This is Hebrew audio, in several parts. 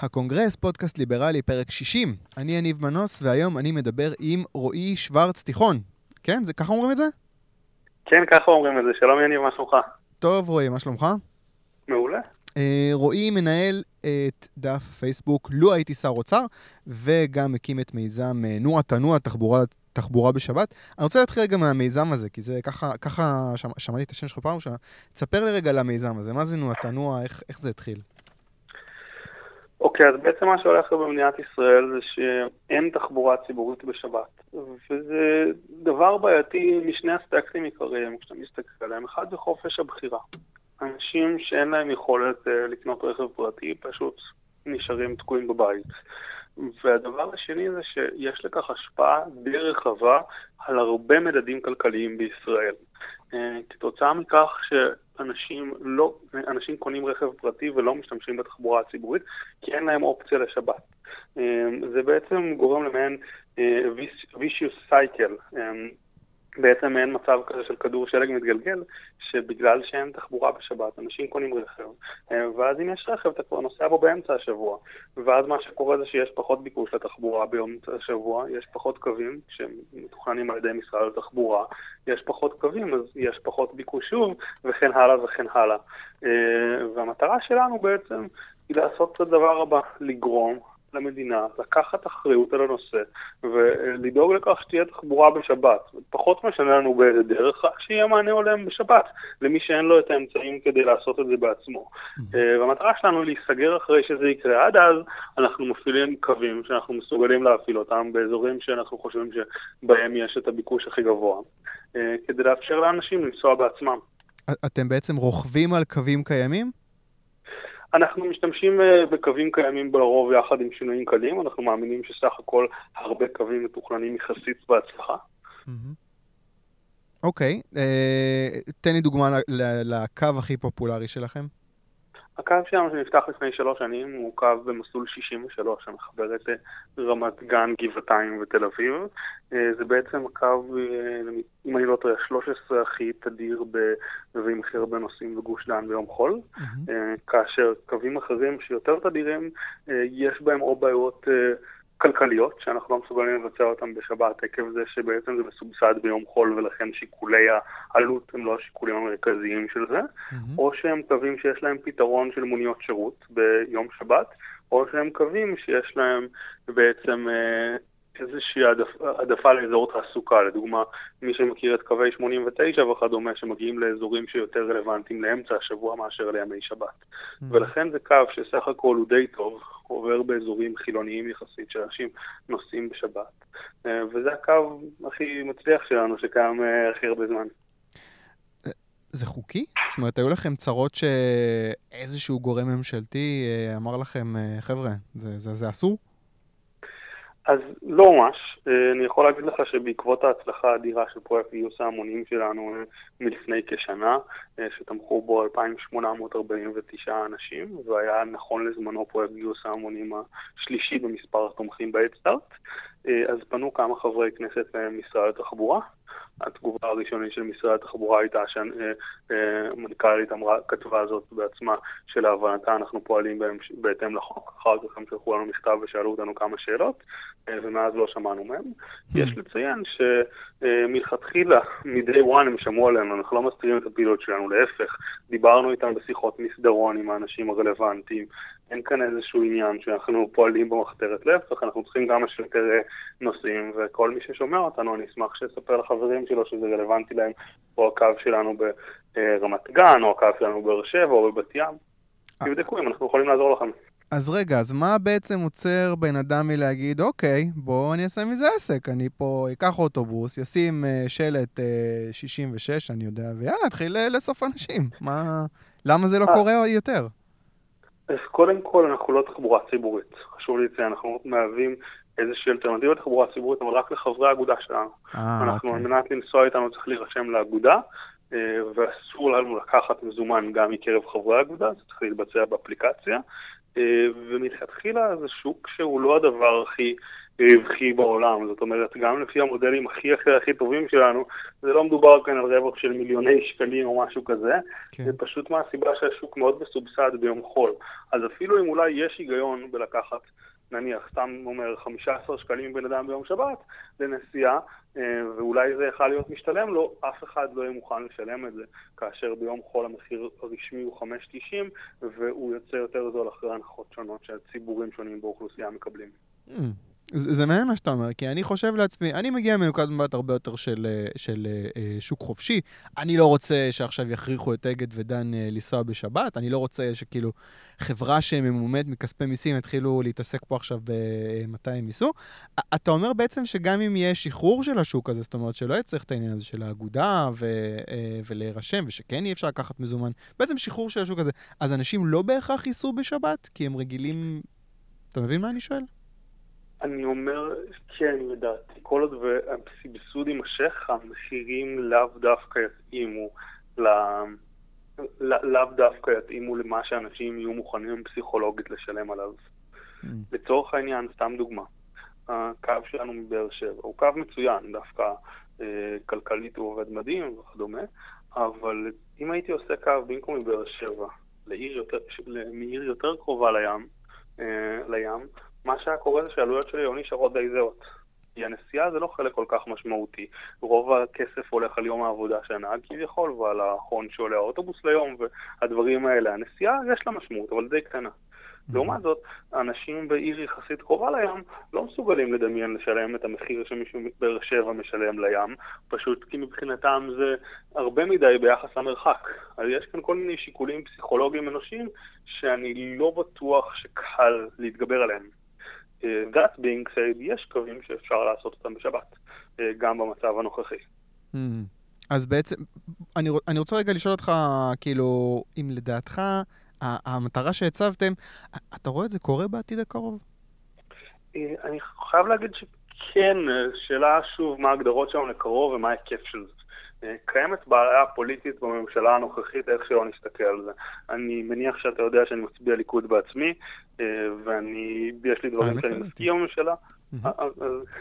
הקונגרס, פודקאסט ליברלי, פרק 60. אני יניב מנוס, והיום אני מדבר עם רועי שוורץ תיכון. כן? זה ככה אומרים את זה? כן, ככה אומרים את זה. שלום יניב, מה שלומך? טוב, רועי, מה שלומך? מעולה. אה, רועי מנהל את דף פייסבוק לו הייתי שר אוצר, וגם הקים את מיזם אה, נוע תנוע תחבורה, תחבורה בשבת. אני רוצה להתחיל רגע מהמיזם הזה, כי זה ככה, ככה שמ, שמעתי את השם שלך פעם ראשונה. תספר לי רגע על המיזם הזה, מה זה נוע תנוע, איך, איך זה התחיל? אוקיי, okay, אז בעצם מה שהולך במדינת ישראל זה שאין תחבורה ציבורית בשבת. וזה דבר בעייתי משני אספקטים עיקריים כשאתה מסתכל עליהם. אחד זה חופש הבחירה. אנשים שאין להם יכולת uh, לקנות רכב פרטי פשוט נשארים תקועים בבית. והדבר השני זה שיש לכך השפעה די רחבה על הרבה מדדים כלכליים בישראל. Uh, כתוצאה מכך שאנשים לא, אנשים קונים רכב פרטי ולא משתמשים בתחבורה הציבורית כי אין להם אופציה לשבת. Uh, זה בעצם גורם למעין uh, vicious cycle. בעצם אין מצב כזה של כדור שלג מתגלגל, שבגלל שאין תחבורה בשבת, אנשים קונים רכב, אה, ואז אם יש רכב אתה כבר נוסע בו באמצע השבוע, ואז מה שקורה זה שיש פחות ביקוש לתחבורה ביום השבוע, יש פחות קווים שמתוכננים על ידי משרד התחבורה, יש פחות קווים אז יש פחות ביקוש שוב, וכן הלאה וכן הלאה. אה, והמטרה שלנו בעצם היא לעשות את הדבר הבא, לגרום למדינה לקחת אחריות על הנושא ולדאוג לכך שתהיה תחבורה בשבת. פחות משנה לנו באיזה דרך, רק שיהיה מענה הולם בשבת למי שאין לו את האמצעים כדי לעשות את זה בעצמו. אה, והמטרה שלנו היא להיסגר אחרי שזה יקרה. עד אז אנחנו מפעילים קווים שאנחנו מסוגלים להפעיל אותם באזורים שאנחנו חושבים שבהם יש את הביקוש הכי גבוה, אה, כדי לאפשר לאנשים לנסוע בעצמם. אתם בעצם רוכבים על קווים קיימים? אנחנו משתמשים אה, בקווים קיימים ברוב יחד עם שינויים קלים, אנחנו מאמינים שסך הכל הרבה קווים מתוכננים יחסית בהצלחה. אוקיי, אה, תן לי דוגמה לקו הכי פופולרי שלכם. הקו שלנו שנפתח לפני שלוש שנים הוא קו במסלול 63 שמחבר את אה, רמת גן, גבעתיים ותל אביב. אה, זה בעצם הקו, אה, אם אני לא טועה, 13 הכי תדיר ועם הכי הרבה נוסעים בגוש דן ביום חול, mm-hmm. כאשר קווים אחרים שיותר תדירים, יש בהם או בעיות כלכליות, שאנחנו לא מסוגלים לבצע אותן בשבת עקב זה שבעצם זה מסובסד ביום חול ולכן שיקולי העלות הם לא השיקולים המרכזיים של זה, mm-hmm. או שהם קווים שיש להם פתרון של מוניות שירות ביום שבת, או שהם קווים שיש להם בעצם אה, איזושהי העדפה לאזור תעסוקה, לדוגמה, מי שמכיר את קווי 89 וכדומה, שמגיעים לאזורים שיותר רלוונטיים לאמצע השבוע מאשר לימי שבת. Mm-hmm. ולכן זה קו שסך הכל הוא די טוב, עובר באזורים חילוניים יחסית, שאנשים נוסעים בשבת. אה, וזה הקו הכי מצליח שלנו, שקיים אה, הכי הרבה זמן. זה חוקי? זאת אומרת, היו לכם צרות שאיזשהו גורם ממשלתי אה, אמר לכם, חבר'ה, זה, זה, זה אסור? אז לא ממש. אה, אני יכול להגיד לך שבעקבות ההצלחה האדירה של פרויקט גיוס ההמונים שלנו אה, מלפני כשנה, אה, שתמכו בו 2,849 אנשים, והיה נכון לזמנו פרויקט גיוס ההמונים השלישי במספר התומכים בהדסטארט, אז פנו כמה חברי כנסת למשרד התחבורה, התגובה הראשונית של משרד התחבורה הייתה שהמנכ"לית אמרה, כתבה זאת בעצמה, שלהבנתה אנחנו פועלים בהתאם לחוק. אחר כך הם שלחו לנו מכתב ושאלו אותנו כמה שאלות, אה, ומאז לא שמענו מהם. Hmm. יש לציין שמלכתחילה, מ-day one הם שמעו עלינו, אנחנו לא מסתירים את הפעילות שלנו, להפך, דיברנו איתם בשיחות מסדרון עם האנשים הרלוונטיים. אין כאן איזשהו עניין שאנחנו פועלים במחתרת להפך, אנחנו צריכים כמה שיותר אה, נושאים, וכל מי ששומע אותנו, אני אשמח שיספר לחברים שלו שזה רלוונטי להם, או הקו שלנו ברמת גן, או הקו שלנו בבאר שבע, או בבת ים. אה. תבדקו אם אנחנו יכולים לעזור לכם. אז רגע, אז מה בעצם עוצר בן אדם מלהגיד, אוקיי, בואו אני אעשה מזה עסק, אני פה אקח אוטובוס, ישים uh, שלט uh, 66, אני יודע, ויאללה, אתחיל לאסוף אנשים. מה... למה זה לא קורה יותר? אז קודם כל, אנחנו לא תחבורה ציבורית. חשוב לי לציין, אנחנו מהווים איזושהי אלטרנטיבה לתחבורה ציבורית, אבל רק לחברי האגודה שלנו. אה, אנחנו, אוקיי. על מנת לנסוע איתנו, צריך להירשם לאגודה, אה, ואסור לנו לקחת מזומן גם מקרב חברי האגודה, זה צריך להתבצע באפליקציה. ומלכתחילה זה שוק שהוא לא הדבר הכי רווחי בעולם, זאת אומרת, גם לפי המודלים הכי הכי הכי טובים שלנו, זה לא מדובר כאן על רווח של מיליוני שקלים או משהו כזה, כן. זה פשוט מהסיבה שהשוק מאוד מסובסד ביום חול. אז אפילו אם אולי יש היגיון בלקחת, נניח, סתם אומר 15 שקלים בן אדם ביום שבת לנסיעה, אה, ואולי זה יכול להיות משתלם לו, אף אחד לא יהיה מוכן לשלם את זה, כאשר ביום חול המחיר הרשמי הוא 5.90, והוא יוצא יותר זול אחרי הנחות שונות שהציבורים שונים באוכלוסייה מקבלים. Mm. זה, זה מעניין מה שאתה אומר, כי אני חושב לעצמי, אני מגיע מנקודת מבט הרבה יותר של, של אה, שוק חופשי. אני לא רוצה שעכשיו יכריחו את אגד ודן אה, לנסוע בשבת, אני לא רוצה שכאילו חברה שממומנת מכספי מיסים יתחילו להתעסק פה עכשיו במתי הם ייסעו. אתה אומר בעצם שגם אם יהיה שחרור של השוק הזה, זאת אומרת שלא יהיה את העניין הזה של האגודה ו, אה, ולהירשם, ושכן אי אפשר לקחת מזומן, בעצם שחרור של השוק הזה, אז אנשים לא בהכרח ייסעו בשבת, כי הם רגילים... אתה מבין מה אני שואל? אני אומר, כן, לדעתי, כל עוד הסבסוד יימשך, המחירים לאו דווקא יתאימו לאו דווקא יתאימו למה שאנשים יהיו מוכנים פסיכולוגית לשלם עליו. Mm. לצורך העניין, סתם דוגמה, הקו שלנו מבאר שבע הוא קו מצוין, דווקא אה, כלכלית הוא עובד מדהים וכדומה, אבל אם הייתי עושה קו במקום מבאר שבע לעיר יותר, מעיר יותר קרובה לים, אה, לים, מה שהיה קורה זה שהעלויות שלי היו נשארות די זהות. כי הנסיעה זה לא חלק כל כך משמעותי. רוב הכסף הולך על יום העבודה של הנהג כביכול, ועל ההון שעולה האוטובוס ליום, והדברים האלה. הנסיעה יש לה משמעות, אבל די קטנה. לעומת זאת, אנשים בעיר יחסית קרובה לים לא מסוגלים לדמיין לשלם את המחיר שמישהו מבאר שבע משלם לים, פשוט כי מבחינתם זה הרבה מדי ביחס למרחק. אז יש כאן כל מיני שיקולים פסיכולוגיים אנושיים שאני לא בטוח שקל להתגבר עליהם. That being said, יש קווים שאפשר לעשות אותם בשבת, אה, גם במצב הנוכחי. Mm. אז בעצם, אני, אני רוצה רגע לשאול אותך, כאילו, אם לדעתך, המטרה שהצבתם, אתה רואה את זה קורה בעתיד הקרוב? אה, אני חייב להגיד שכן, שאלה שוב, מה ההגדרות שלנו לקרוב ומה ההיקף של זה. קיימת בעיה פוליטית בממשלה הנוכחית, איך שלא נסתכל על זה. אני מניח שאתה יודע שאני מצביע ליכוד בעצמי, אה, ואני, יש לי דברים שאני מסכים בממשלה.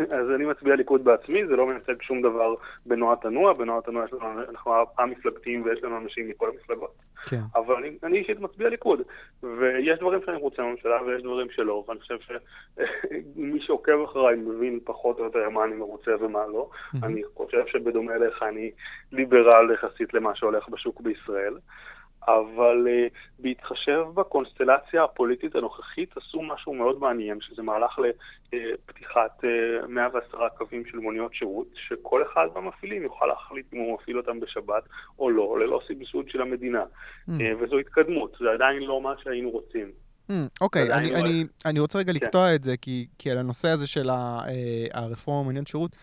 אז אני מצביע ליכוד בעצמי, זה לא מייצג שום דבר בנועה תנוע, בנועה תנוע יש לנו, אנחנו המפלגתיים ויש לנו אנשים מכל המפלגות. כן. אבל אני אישית מצביע ליכוד, ויש דברים שאני רוצה בממשלה ויש דברים שלא, ואני חושב שמי שעוקב אחריי מבין פחות או יותר מה אני מרוצה ומה לא. אני חושב שבדומה אליך אני ליברל יחסית למה שהולך בשוק בישראל. אבל uh, בהתחשב בקונסטלציה הפוליטית הנוכחית, עשו משהו מאוד מעניין, שזה מהלך לפתיחת uh, 110 קווים של מוניות שירות, שכל אחד מהמפעילים יוכל להחליט אם הוא מפעיל אותם בשבת או לא, ללא סבסוד של המדינה. Mm. Uh, וזו התקדמות, זה עדיין לא מה שהיינו רוצים. Hmm, אוקיי, אני, אני, אני רוצה רגע כן. לקטוע את זה, כי, כי על הנושא הזה של אה, הרפורמה במעניין שירות,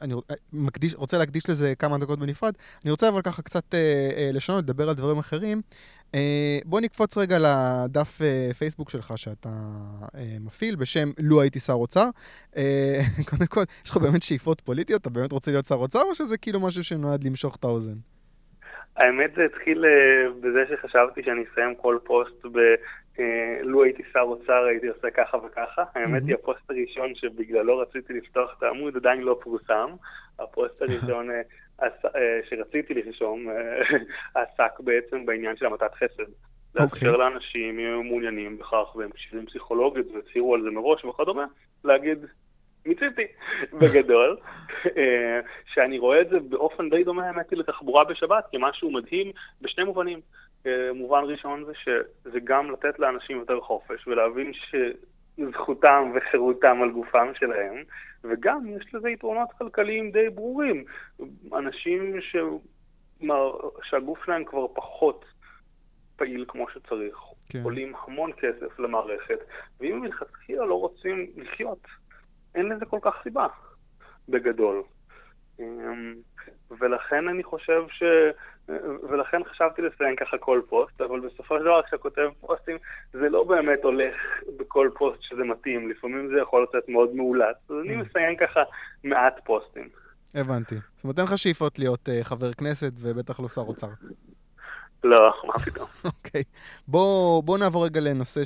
אני מקדיש, רוצה להקדיש לזה כמה דקות בנפרד. אני רוצה אבל ככה קצת אה, אה, לשנות, לדבר על דברים אחרים. בוא נקפוץ רגע לדף פייסבוק שלך שאתה מפעיל, בשם לו הייתי שר אוצר. קודם כל, יש לך באמת שאיפות פוליטיות? אתה באמת רוצה להיות שר אוצר, או שזה כאילו משהו שנועד למשוך את האוזן? האמת זה התחיל בזה שחשבתי שאני אסיים כל פוסט ב... אה, לו הייתי שר אוצר הייתי עושה ככה וככה. האמת היא הפוסט הראשון שבגללו רציתי לפתוח את העמוד עדיין לא פורסם. הפוסט הראשון אה, שרציתי לרשום עסק בעצם בעניין של המתת חסד. לאפשר אוקיי. לאנשים, אם הם מעוניינים בכך והם קשיבים פסיכולוגית והצהירו על זה מראש וכדומה, להגיד מיציתי, בגדול, אה, שאני רואה את זה באופן די דומה, האמת היא, לתחבורה בשבת, כמשהו מדהים בשני מובנים. מובן ראשון זה שזה גם לתת לאנשים יותר חופש ולהבין שזכותם וחירותם על גופם שלהם, וגם יש לזה יתרונות כלכליים די ברורים. אנשים ש... שהגוף שלהם כבר פחות פעיל כמו שצריך, כן. עולים המון כסף למערכת, ואם מלכתחילה לא רוצים לחיות אין לזה כל כך סיבה, בגדול. אמ, ולכן אני חושב ש... ולכן חשבתי לציין ככה כל פוסט, אבל בסופו של דבר כשאתה כותב פוסטים, זה לא באמת הולך בכל פוסט שזה מתאים, לפעמים זה יכול לצאת מאוד מאולץ, אז אני mm. מציין ככה מעט פוסטים. הבנתי. זאת אומרת, אין לך שאיפות להיות uh, חבר כנסת ובטח לא שר אוצר. לא, מה פתאום. אוקיי. בוא, בוא נעבור רגע לנושא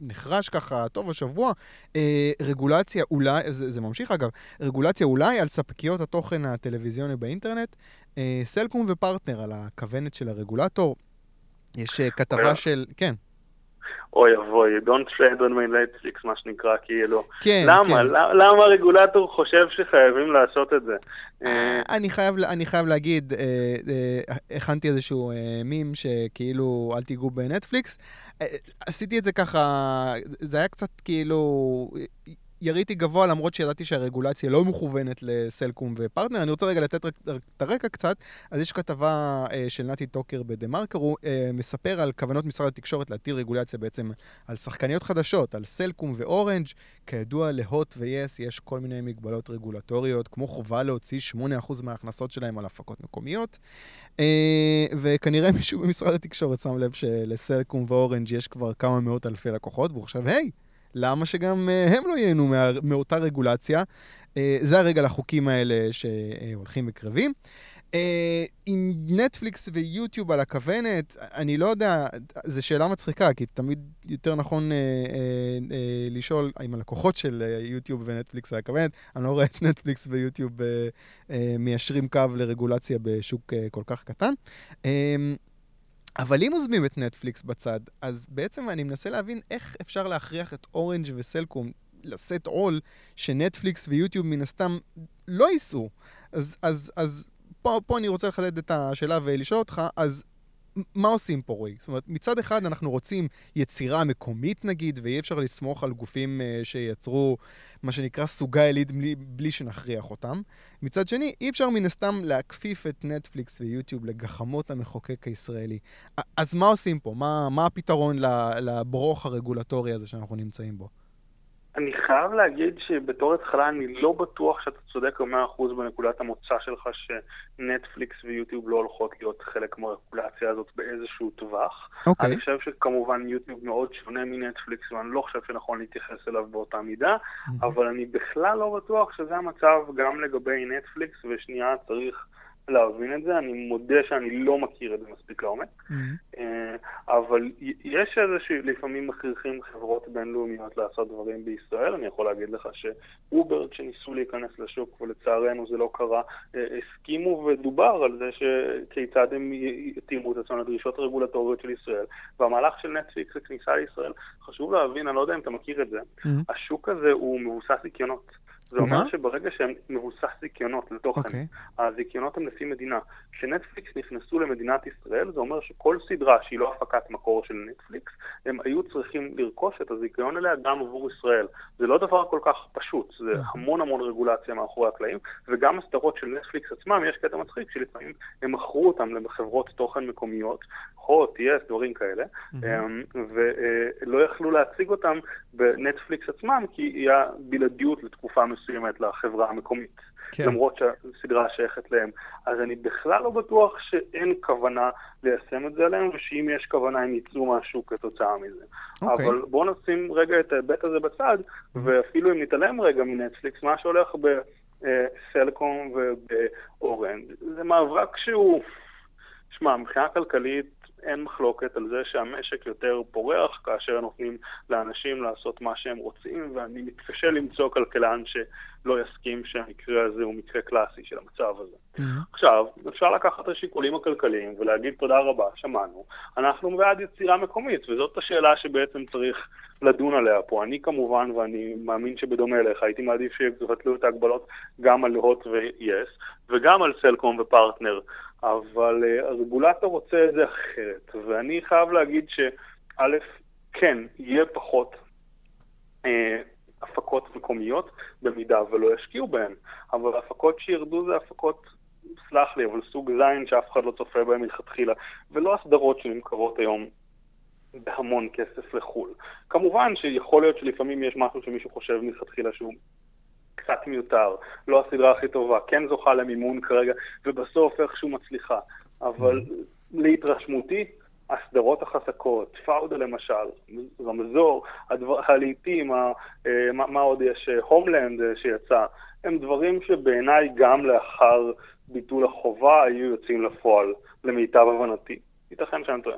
שנחרש ככה, טוב, השבוע. אה, רגולציה אולי, זה, זה ממשיך אגב, רגולציה אולי על ספקיות התוכן הטלוויזיוני באינטרנט. אה, סלקום ופרטנר על הכוונת של הרגולטור. יש אה, כתבה של, כן. אוי אבוי, don't trade on my Netflix, מה שנקרא, כאילו. כן, למה? כן. למה, למה הרגולטור חושב שחייבים לעשות את זה? אה, אני חייב, אני חייב להגיד, אה, אה, הכנתי איזשהו אה, מים שכאילו, אל תיגעו בנטפליקס. עשיתי את זה ככה, זה היה קצת כאילו, יריתי גבוה למרות שידעתי שהרגולציה לא מכוונת לסלקום ופרטנר. אני רוצה רגע לתת את הרקע קצת. אז יש כתבה אה, של נתי טוקר בדה-מרקר, הוא אה, מספר על כוונות משרד התקשורת להטיל רגולציה בעצם על שחקניות חדשות, על סלקום ואורנג'. כידוע ל-HOT ו-yes יש כל מיני מגבלות רגולטוריות, כמו חובה להוציא 8% מההכנסות שלהם על הפקות מקומיות. אה, וכנראה מישהו במשרד התקשורת שם לב שלסלקום ואורנג' יש כבר כמה מאות אלפי לקוחות, והוא חושב, היי, למה שגם אה, הם לא ייהנו מה, מאותה רגולציה? אה, זה הרגע לחוקים האלה שהולכים וקרבים. אה, עם נטפליקס ויוטיוב על הכוונת, אני לא יודע, זו שאלה מצחיקה, כי תמיד יותר נכון לשאול האם הלקוחות של יוטיוב ונטפליקס על הכוונת. אני לא רואה את נטפליקס ויוטיוב מיישרים קו לרגולציה בשוק כל כך קטן. אבל אם עוזבים את נטפליקס בצד, אז בעצם אני מנסה להבין איך אפשר להכריח את אורנג' וסלקום לשאת עול שנטפליקס ויוטיוב מן הסתם לא יישאו. אז, אז, אז פה, פה אני רוצה לחדד את השאלה ולשאול אותך, אז מה עושים פה, רועי? זאת אומרת, מצד אחד אנחנו רוצים יצירה מקומית נגיד, ואי אפשר לסמוך על גופים uh, שייצרו מה שנקרא סוגה עילית בלי, בלי שנכריח אותם. מצד שני, אי אפשר מן הסתם להכפיף את נטפליקס ויוטיוב לגחמות המחוקק הישראלי. אז מה עושים פה? מה, מה הפתרון לברוך הרגולטורי הזה שאנחנו נמצאים בו? אני חייב להגיד שבתור התחלה אני לא בטוח שאתה צודק במאה אחוז בנקודת המוצא שלך שנטפליקס ויוטיוב לא הולכות להיות חלק מהרגולציה הזאת באיזשהו טווח. אוקיי. Okay. אני חושב שכמובן יוטיוב מאוד שונה מנטפליקס ואני לא חושב שנכון להתייחס אליו באותה מידה, mm-hmm. אבל אני בכלל לא בטוח שזה המצב גם לגבי נטפליקס, ושנייה צריך... להבין את זה, אני מודה שאני לא מכיר את זה מספיק לעומק, mm-hmm. אבל יש איזה שלפעמים מכריחים חברות בינלאומיות לעשות דברים בישראל, אני יכול להגיד לך שאובר, כשניסו להיכנס לשוק ולצערנו זה לא קרה, אה, הסכימו ודובר על זה שכיצד הם יתאימו את עצמם לדרישות הרגולטוריות של ישראל, והמהלך של נטפליקס לכניסה לישראל, חשוב להבין, אני לא יודע אם אתה מכיר את זה, mm-hmm. השוק הזה הוא מבוסס זיכיונות. זה אומר שברגע שהם מבוסס זיכיונות לתוכן, okay. אוקיי. הזיכיונות הם לפי מדינה. כשנטפליקס נכנסו למדינת ישראל, זה אומר שכל סדרה שהיא לא הפקת מקור של נטפליקס, הם היו צריכים לרכוש את הזיכיון אליה גם עבור ישראל. זה לא דבר כל כך פשוט, זה okay. המון המון רגולציה מאחורי הקלעים, וגם הסדרות של נטפליקס עצמם, יש קטע מצחיק שלפעמים הם מכרו אותם לחברות תוכן מקומיות, הוט, יס, דברים כאלה, mm-hmm. ולא יכלו להציג אותם בנטפליקס עצמם, כי היה בלעדיות לתקופה מסוימת. מסוימת לחברה המקומית, כן. למרות שהסדרה שייכת להם. אז אני בכלל לא בטוח שאין כוונה ליישם את זה עליהם, ושאם יש כוונה הם יצאו משהו כתוצאה מזה. אוקיי. אבל בואו נשים רגע את ההיבט הזה בצד, mm-hmm. ואפילו אם נתעלם רגע מנטפליקס, מה שהולך בסלקום ובאורנד, זה מאבק שהוא, שמע, מבחינה כלכלית אין מחלוקת על זה שהמשק יותר פורח כאשר נותנים לאנשים לעשות מה שהם רוצים, ואני מתקשה למצוא כלכלן שלא יסכים שהמקרה הזה הוא מקרה קלאסי של המצב הזה. Mm-hmm. עכשיו, אפשר לקחת את השיקולים הכלכליים ולהגיד תודה רבה, שמענו, אנחנו בעד יצירה מקומית, וזאת השאלה שבעצם צריך לדון עליה פה. אני כמובן, ואני מאמין שבדומה אליך, הייתי מעדיף שיבטלו את ההגבלות גם על הוט ו-yes, וגם על סלקום ופרטנר. אבל uh, הרגולטור רוצה את זה אחרת, ואני חייב להגיד שא', כן, יהיה פחות uh, הפקות מקומיות, במידה ולא ישקיעו בהן, אבל ההפקות שירדו זה הפקות, סלח לי, אבל סוג זין שאף אחד לא צופה בהן מלכתחילה, ולא הסדרות שנמכרות היום בהמון כסף לחו"ל. כמובן שיכול להיות שלפעמים יש משהו שמישהו חושב מלכתחילה שהוא קצת מיותר, לא הסדרה הכי טובה, כן זוכה למימון כרגע, ובסוף איכשהו מצליחה. אבל mm-hmm. להתרשמותי, הסדרות החזקות, פאודה למשל, רמזור, הדבר, הלעיתים, ה, מה, מה עוד יש, הומלנד שיצא, הם דברים שבעיניי גם לאחר ביטול החובה היו יוצאים לפועל, למיטב הבנתי. ייתכן שאני טועה.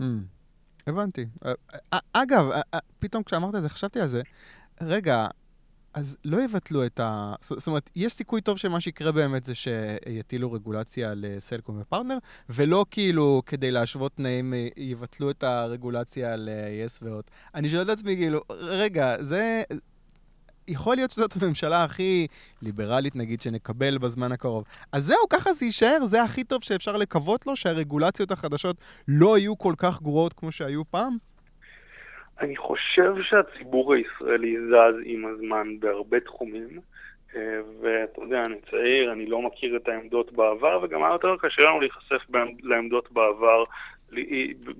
Mm, הבנתי. אגב, פתאום כשאמרת את זה, חשבתי על זה. רגע, אז לא יבטלו את ה... זאת אומרת, יש סיכוי טוב שמה שיקרה באמת זה שיטילו רגולציה על סלקום ופרטנר, ולא כאילו כדי להשוות תנאים יבטלו את הרגולציה על יס והוט. אני שואל את עצמי, כאילו, רגע, זה... יכול להיות שזאת הממשלה הכי ליברלית, נגיד, שנקבל בזמן הקרוב. אז זהו, ככה זה יישאר, זה הכי טוב שאפשר לקוות לו, שהרגולציות החדשות לא יהיו כל כך גרועות כמו שהיו פעם? אני חושב שהציבור הישראלי זז עם הזמן בהרבה תחומים, אה, ואתה יודע, אני צעיר, אני לא מכיר את העמדות בעבר, וגם היה יותר קשה לנו להיחשף לעמדות בעבר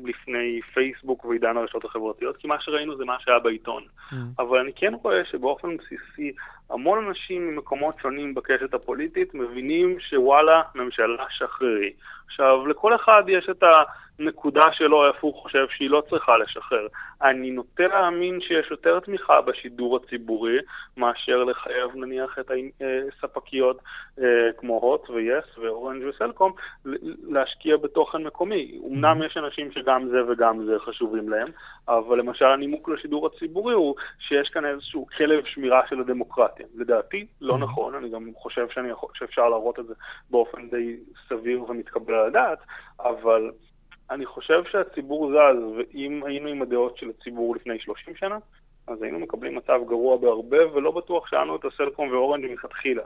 לפני פייסבוק ועידן הרשתות החברתיות, כי מה שראינו זה מה שהיה בעיתון. Mm. אבל אני כן רואה שבאופן בסיסי המון אנשים ממקומות שונים בקשת הפוליטית מבינים שוואלה, ממשלה שחררי. עכשיו, לכל אחד יש את ה... נקודה שלו איפה הוא חושב שהיא לא צריכה לשחרר. אני נוטה להאמין שיש יותר תמיכה בשידור הציבורי מאשר לחייב נניח את הספקיות אה, כמו הוט ויס ואורנג' וסלקום להשקיע בתוכן מקומי. אמנם יש אנשים שגם זה וגם זה חשובים להם, אבל למשל הנימוק לשידור הציבורי הוא שיש כאן איזשהו כלב שמירה של הדמוקרטיה. לדעתי, לא נכון, אני גם חושב שאני, שאפשר להראות את זה באופן די סביר ומתקבל על הדעת, אבל... אני חושב שהציבור זז, ואם היינו עם הדעות של הציבור לפני 30 שנה, אז היינו מקבלים מצב גרוע בהרבה, ולא בטוח שהיה את הסלקום ואורנג' מלכתחילה.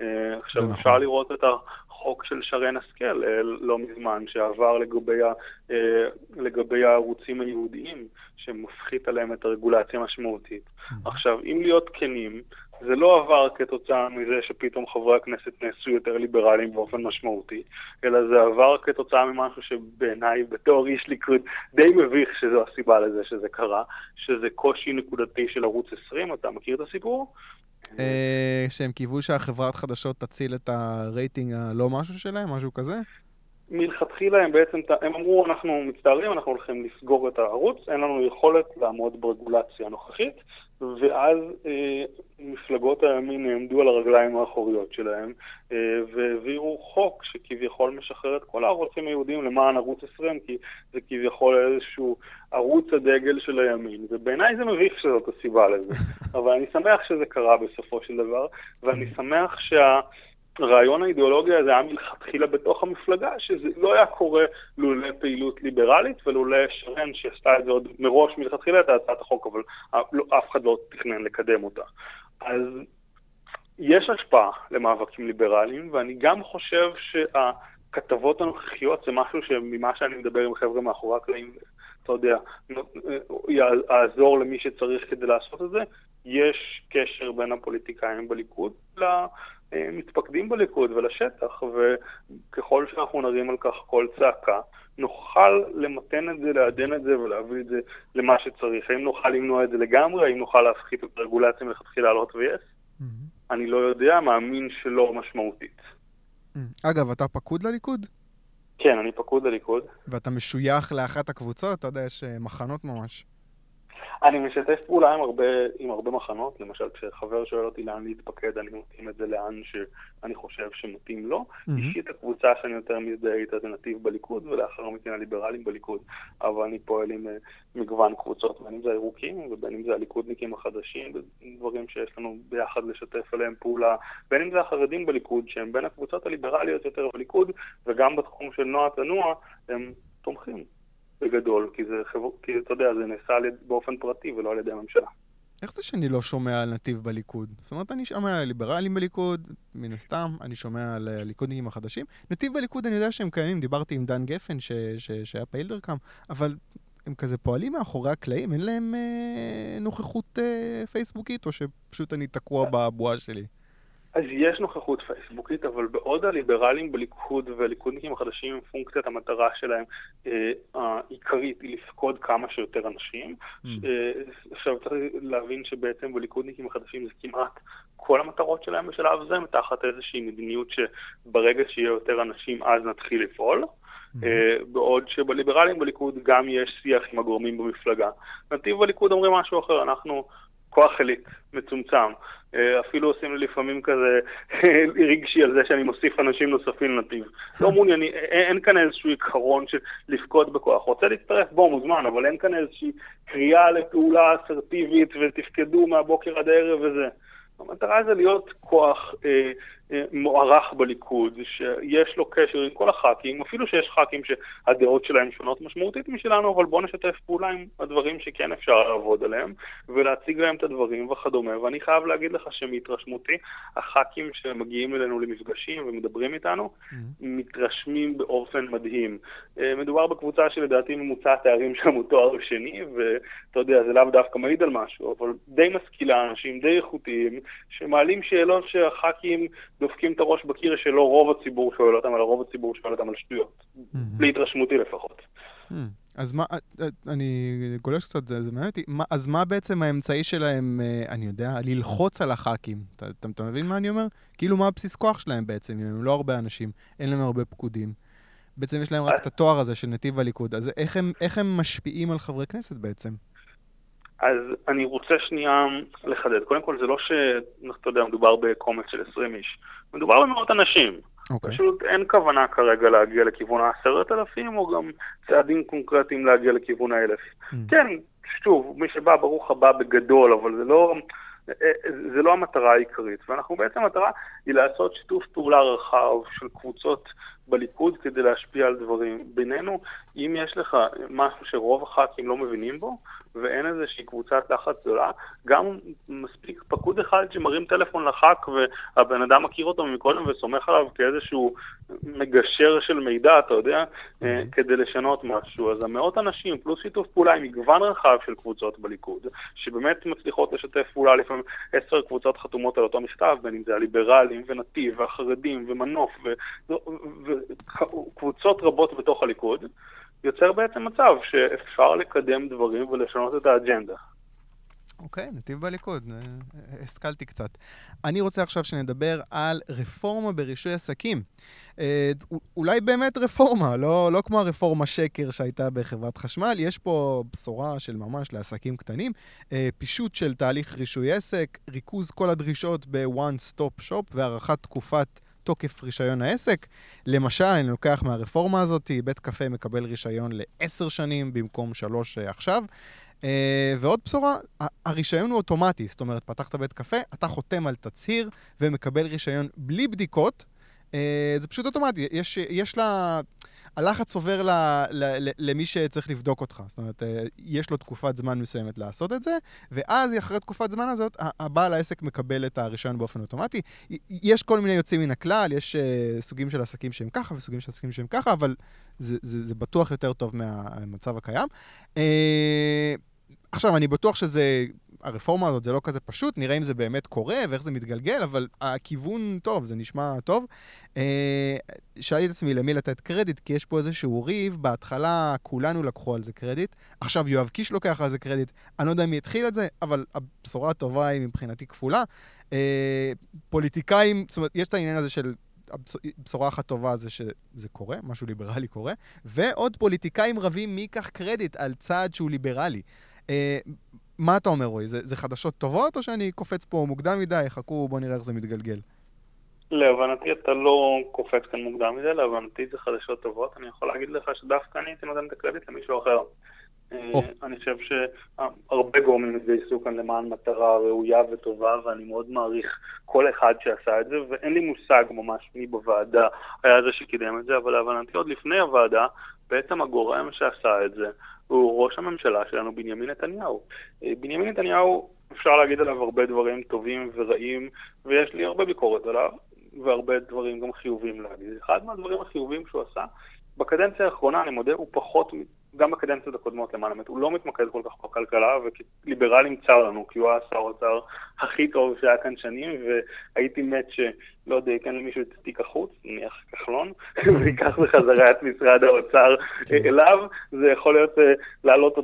אה, עכשיו, נכון. אפשר לראות את החוק של שרן השכל אה, לא מזמן, שעבר לגבי, ה, אה, לגבי הערוצים היהודיים, שמפחית עליהם את הרגולציה המשמעותית. Mm-hmm. עכשיו, אם להיות כנים, זה לא עבר כתוצאה מזה שפתאום חברי הכנסת נעשו יותר ליברליים באופן משמעותי, אלא זה עבר כתוצאה ממשהו שבעיניי בתור איש ליכוד די מביך שזו הסיבה לזה שזה קרה, שזה קושי נקודתי של ערוץ 20, אתה מכיר את הסיפור? אה, שהם קיוו שהחברת חדשות תציל את הרייטינג הלא משהו שלהם, משהו כזה? מלכתחילה הם בעצם, הם אמרו, אנחנו מצטערים, אנחנו הולכים לסגור את הערוץ, אין לנו יכולת לעמוד ברגולציה הנוכחית, ואז אה, מפלגות הימין נעמדו על הרגליים האחוריות שלהם אה, והעבירו חוק שכביכול משחרר את כל הערוצים היהודיים למען ערוץ 20, כי זה כביכול איזשהו ערוץ הדגל של הימין, ובעיניי זה מביך שזאת הסיבה לזה, אבל אני שמח שזה קרה בסופו של דבר, ואני שמח שה... הרעיון האידיאולוגי הזה היה מלכתחילה בתוך המפלגה, שזה לא היה קורה לולא פעילות ליברלית ולולא שרן שעשתה את זה עוד מראש מלכתחילה את הצעת החוק, אבל לא, אף אחד לא תכנן לקדם אותה. אז יש השפעה למאבקים ליברליים, ואני גם חושב שהכתבות הנוכחיות זה משהו שממה שאני מדבר עם חבר'ה מאחורי הקלעים, אתה יודע, יעזור למי שצריך כדי לעשות את זה. יש קשר בין הפוליטיקאים בליכוד מתפקדים בליכוד ולשטח, וככל שאנחנו נרים על כך כל צעקה, נוכל למתן את זה, לעדן את זה ולהביא את זה למה שצריך. האם נוכל למנוע את זה לגמרי? האם נוכל להפחית את הרגולציה מלכתחילה על הוט ויס? Mm-hmm. אני לא יודע, מאמין שלא משמעותית. Mm-hmm. אגב, אתה פקוד לליכוד? כן, אני פקוד לליכוד. ואתה משוייך לאחת הקבוצות? אתה יודע, יש אה, מחנות ממש. אני משתף פעולה עם הרבה, עם הרבה מחנות, למשל כשחבר שואל אותי לאן להתפקד, אני מתאים את זה לאן שאני חושב שמתאים לו. Mm-hmm. אישית הקבוצה שאני יותר מזדהה איתה זה נתיב בליכוד, ולאחר מכן הליברלים בליכוד, אבל אני פועל עם uh, מגוון קבוצות, בין אם זה הירוקים ובין אם זה הליכודניקים החדשים, דברים שיש לנו ביחד לשתף עליהם פעולה, בין אם זה החרדים בליכוד, שהם בין הקבוצות הליברליות יותר בליכוד, וגם בתחום של נועה תנועה, הם תומכים. בגדול, כי זה חבר... כי אתה יודע, זה נעשה באופן פרטי ולא על ידי הממשלה. איך זה שאני לא שומע על נתיב בליכוד? זאת אומרת, אני שומע על ליברלים בליכוד, מן הסתם, אני שומע על הליכודניקים החדשים. נתיב בליכוד, אני יודע שהם קיימים, דיברתי עם דן גפן, ש... ש... שהיה פעיל דרכם, אבל הם כזה פועלים מאחורי הקלעים, אין להם אה, נוכחות אה, פייסבוקית, או שפשוט אני תקוע בבועה שלי? אז יש נוכחות פייסבוקית, אבל בעוד הליברלים בליכוד והליכודניקים החדשים הם פונקציית המטרה שלהם אה, העיקרית היא לפקוד כמה שיותר אנשים. Mm. אה, עכשיו צריך להבין שבעצם בליכודניקים החדשים זה כמעט כל המטרות שלהם בשלב זה, תחת איזושהי מדיניות שברגע שיהיו יותר אנשים אז נתחיל לפעול. Mm-hmm. בעוד שבליברלים בליכוד גם יש שיח עם הגורמים במפלגה. נתיב בליכוד אומרים משהו אחר, אנחנו כוח עילית, מצומצם. אה, אפילו עושים לי לפעמים כזה רגשי על זה שאני מוסיף אנשים נוספים לנתיב. לא מעוניינים, אין כאן איזשהו עיקרון של לבכות בכוח. רוצה להצטרף, בוא, מוזמן, אבל אין כאן איזושהי קריאה לפעולה אסרטיבית ותפקדו מהבוקר עד הערב וזה. המטרה זה להיות כוח אה, אה, מוערך בליכוד, שיש לו קשר עם כל הח"כים, אפילו שיש ח"כים שהדעות שלהם שונות משמעותית משלנו, אבל בואו נשתף פעולה עם הדברים שכן אפשר לעבוד עליהם, ולהציג להם את הדברים וכדומה. ואני חייב להגיד לך שמהתרשמותי, הח"כים שמגיעים אלינו למפגשים ומדברים איתנו, mm-hmm. מתרשמים באופן מדהים. אה, מדובר בקבוצה שלדעתי ממוצע התארים שם הוא תואר שני, ואתה יודע, זה לאו דווקא מעיד על משהו, אבל די משכילה, אנשים די איכותיים, שמעלים שאלות שהח"כים דופקים את הראש בקיר שלא רוב הציבור שואל אותם, אלא רוב הציבור שואל אותם על שטויות. להתרשמותי לפחות. אז מה, אני גולש קצת, זה מעניין אותי, אז מה בעצם האמצעי שלהם, אה, אני יודע, ללחוץ על הח"כים? אתה, אתה, אתה מבין מה אני אומר? כאילו מה הבסיס כוח שלהם בעצם, אם הם לא הרבה אנשים, אין להם הרבה פקודים. בעצם יש להם רק את התואר הזה של נתיב הליכוד, אז איך הם, איך הם משפיעים על חברי כנסת בעצם? אז אני רוצה שנייה לחדד. קודם כל, זה לא שאתה יודע, מדובר בקומץ של 20 איש. מדובר במאות אנשים. Okay. אוקיי. פשוט אין כוונה כרגע להגיע לכיוון העשרת אלפים, או גם צעדים קונקרטיים להגיע לכיוון האלף. Mm. כן, שוב, מי שבא, ברוך הבא בגדול, אבל זה לא... זה לא המטרה העיקרית, ואנחנו בעצם, המטרה היא לעשות שיתוף פעולה רחב של קבוצות בליכוד כדי להשפיע על דברים. בינינו, אם יש לך משהו שרוב הח"כים לא מבינים בו, ואין איזושהי קבוצת לחץ גדולה, גם מספיק פקוד אחד שמרים טלפון לח"כ והבן אדם מכיר אותו מקודם וסומך עליו כאיזשהו מגשר של מידע, אתה יודע, אה, כדי לשנות משהו. אז המאות אנשים, פלוס שיתוף פעולה עם מגוון רחב של קבוצות בליכוד, שבאמת מצליחות לשתף פעולה, לפעמים עשר קבוצות חתומות על אותו מכתב, בין אם זה הליברלים ונתיב והחרדים ומנוף וקבוצות רבות בתוך הליכוד. יוצר בעצם מצב שאפשר לקדם דברים ולשנות את האג'נדה. אוקיי, okay, נתיב בליכוד, אה, אה, השכלתי קצת. אני רוצה עכשיו שנדבר על רפורמה ברישוי עסקים. אה, אולי באמת רפורמה, לא, לא כמו הרפורמה שקר שהייתה בחברת חשמל, יש פה בשורה של ממש לעסקים קטנים, פישוט של תהליך רישוי עסק, ריכוז כל הדרישות ב-one stop shop והארכת תקופת תוקף רישיון העסק. למשל, אני לוקח מהרפורמה הזאת, בית קפה מקבל רישיון לעשר שנים במקום שלוש אה, עכשיו. Uh, ועוד בשורה, הרישיון הוא אוטומטי, זאת אומרת, פתחת בית קפה, אתה חותם על תצהיר ומקבל רישיון בלי בדיקות. Uh, זה פשוט אוטומטי, יש, יש לה... הלחץ עובר ל, ל, ל, למי שצריך לבדוק אותך. זאת אומרת, אה, יש לו תקופת זמן מסוימת לעשות את זה, ואז אחרי תקופת זמן הזאת, הבעל העסק מקבל את הרישיון באופן אוטומטי. יש כל מיני יוצאים מן הכלל, יש uh, סוגים של עסקים שהם ככה וסוגים של עסקים שהם ככה, אבל זה, זה, זה בטוח יותר טוב מהמצב הקיים. עכשיו, אני בטוח שזה הרפורמה הזאת זה לא כזה פשוט, נראה אם זה באמת קורה ואיך זה מתגלגל, אבל הכיוון טוב, זה נשמע טוב. אה, שאלתי את עצמי למי לתת קרדיט, כי יש פה איזשהו ריב, בהתחלה כולנו לקחו על זה קרדיט, עכשיו יואב קיש לוקח על זה קרדיט, אני לא יודע מי התחיל את זה, אבל הבשורה הטובה היא מבחינתי כפולה. אה, פוליטיקאים, זאת אומרת, יש את העניין הזה של הבשורה אחת טובה זה שזה קורה, משהו ליברלי קורה, ועוד פוליטיקאים רבים מי ייקח קרדיט על צעד שהוא ליברלי. אה, מה אתה אומר, רועי? זה, זה חדשות טובות, או שאני קופץ פה מוקדם מדי, חכו, בוא נראה איך זה מתגלגל? להבנתי אתה לא קופץ כאן מוקדם מדי, להבנתי זה חדשות טובות. אני יכול להגיד לך שדווקא אני הייתי נותן את הקרדיט למישהו אחר. Oh. אני חושב שהרבה גורמים התגייסו כאן למען מטרה ראויה וטובה, ואני מאוד מעריך כל אחד שעשה את זה, ואין לי מושג ממש מי בוועדה היה זה שקידם את זה, אבל להבנתי עוד לפני הוועדה, בעצם הגורם שעשה את זה הוא ראש הממשלה שלנו, בנימין נתניהו. אה, בנימין נתניהו, אפשר להגיד עליו הרבה דברים טובים ורעים, ויש לי הרבה ביקורת עליו, והרבה דברים גם חיובים להגיד. אחד מהדברים החיובים שהוא עשה, בקדנציה האחרונה, אני מודה, הוא פחות גם בקדנציות הקודמות למען האמת, הוא לא מתמקד כל כך בכלכלה, וכליברלים צר לנו, כי הוא היה שר האוצר הכי טוב שהיה כאן שנים, והייתי מת שלא יודע, ייתן למישהו את תיק החוץ, נניח כחלון, ויקח בחזרה את משרד האוצר אליו, זה יכול להיות אה, להעלות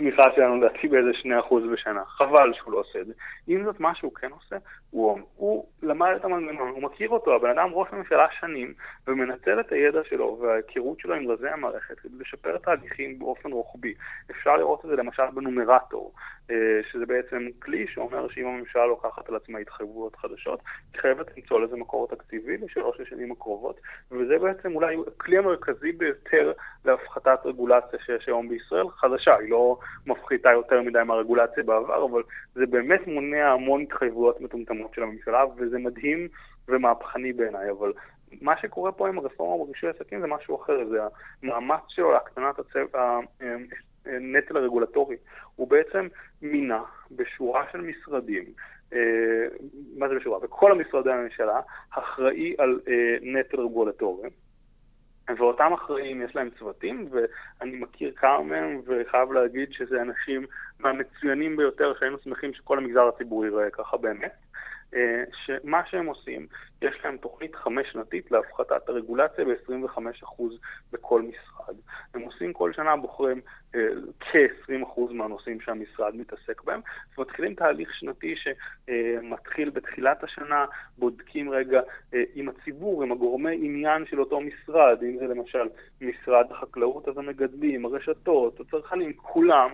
הצמיחה שלנו לדעתי באיזה 2% בשנה. חבל שהוא לא עושה את זה. אם זאת מה שהוא כן עושה, הוא, הוא למד את המנגנון, הוא מכיר אותו, הבן אדם ראש ממשלה שנים, ומנצל את הידע שלו וההיכרות שלו עם רזי המערכת כדי לשפר תהליכים באופן רוחבי. אפשר לראות את זה למשל בנומרטור, אה, שזה בעצם כלי שאומר שאם הממשלה לוקחת על עצמה התחייבויות חדשות, היא חייבת למצוא לזה מקור תקציבי לשלוש השנים הקרובות, וזה בעצם אולי הכלי המרכזי ביותר להפחתת רגולציה שיש היום בישראל, חדשה, היא לא מפחיתה יותר מדי מהרגולציה בעבר, אבל זה באמת מונע המון התחייבויות מטומטמות של הממשלה, וזה מדהים ומהפכני בעיניי, אבל מה שקורה פה עם הרפורמה ברישוי עסקים זה משהו אחר, זה המאמץ שלו להקטנת הצו... הנטל הרגולטורי. הוא בעצם מינה בשורה של משרדים, אה, מה זה בשורה? בכל המשרדי הממשלה, אחראי על אה, נטל רגולטורי. ואותם אחראים יש להם צוותים, ואני מכיר כמה מהם, וחייב להגיד שזה אנשים מהמצוינים ביותר, שהיינו שמחים שכל המגזר הציבורי ייראה ככה באמת. אה, שמה שהם עושים, יש להם תוכנית חמש שנתית להפחתת הרגולציה ב-25% בכל משרד. הם עושים כל שנה, בוחרים אה, כ-20% מהנושאים שהמשרד מתעסק בהם, ומתחילים תהליך שנתי שמתחיל בתחילת השנה, בודקים רגע אה, עם הציבור, עם הגורמי עניין של אותו משרד, אם זה למשל משרד החקלאות, אז המגדלים, הרשתות, הצרכנים, כולם.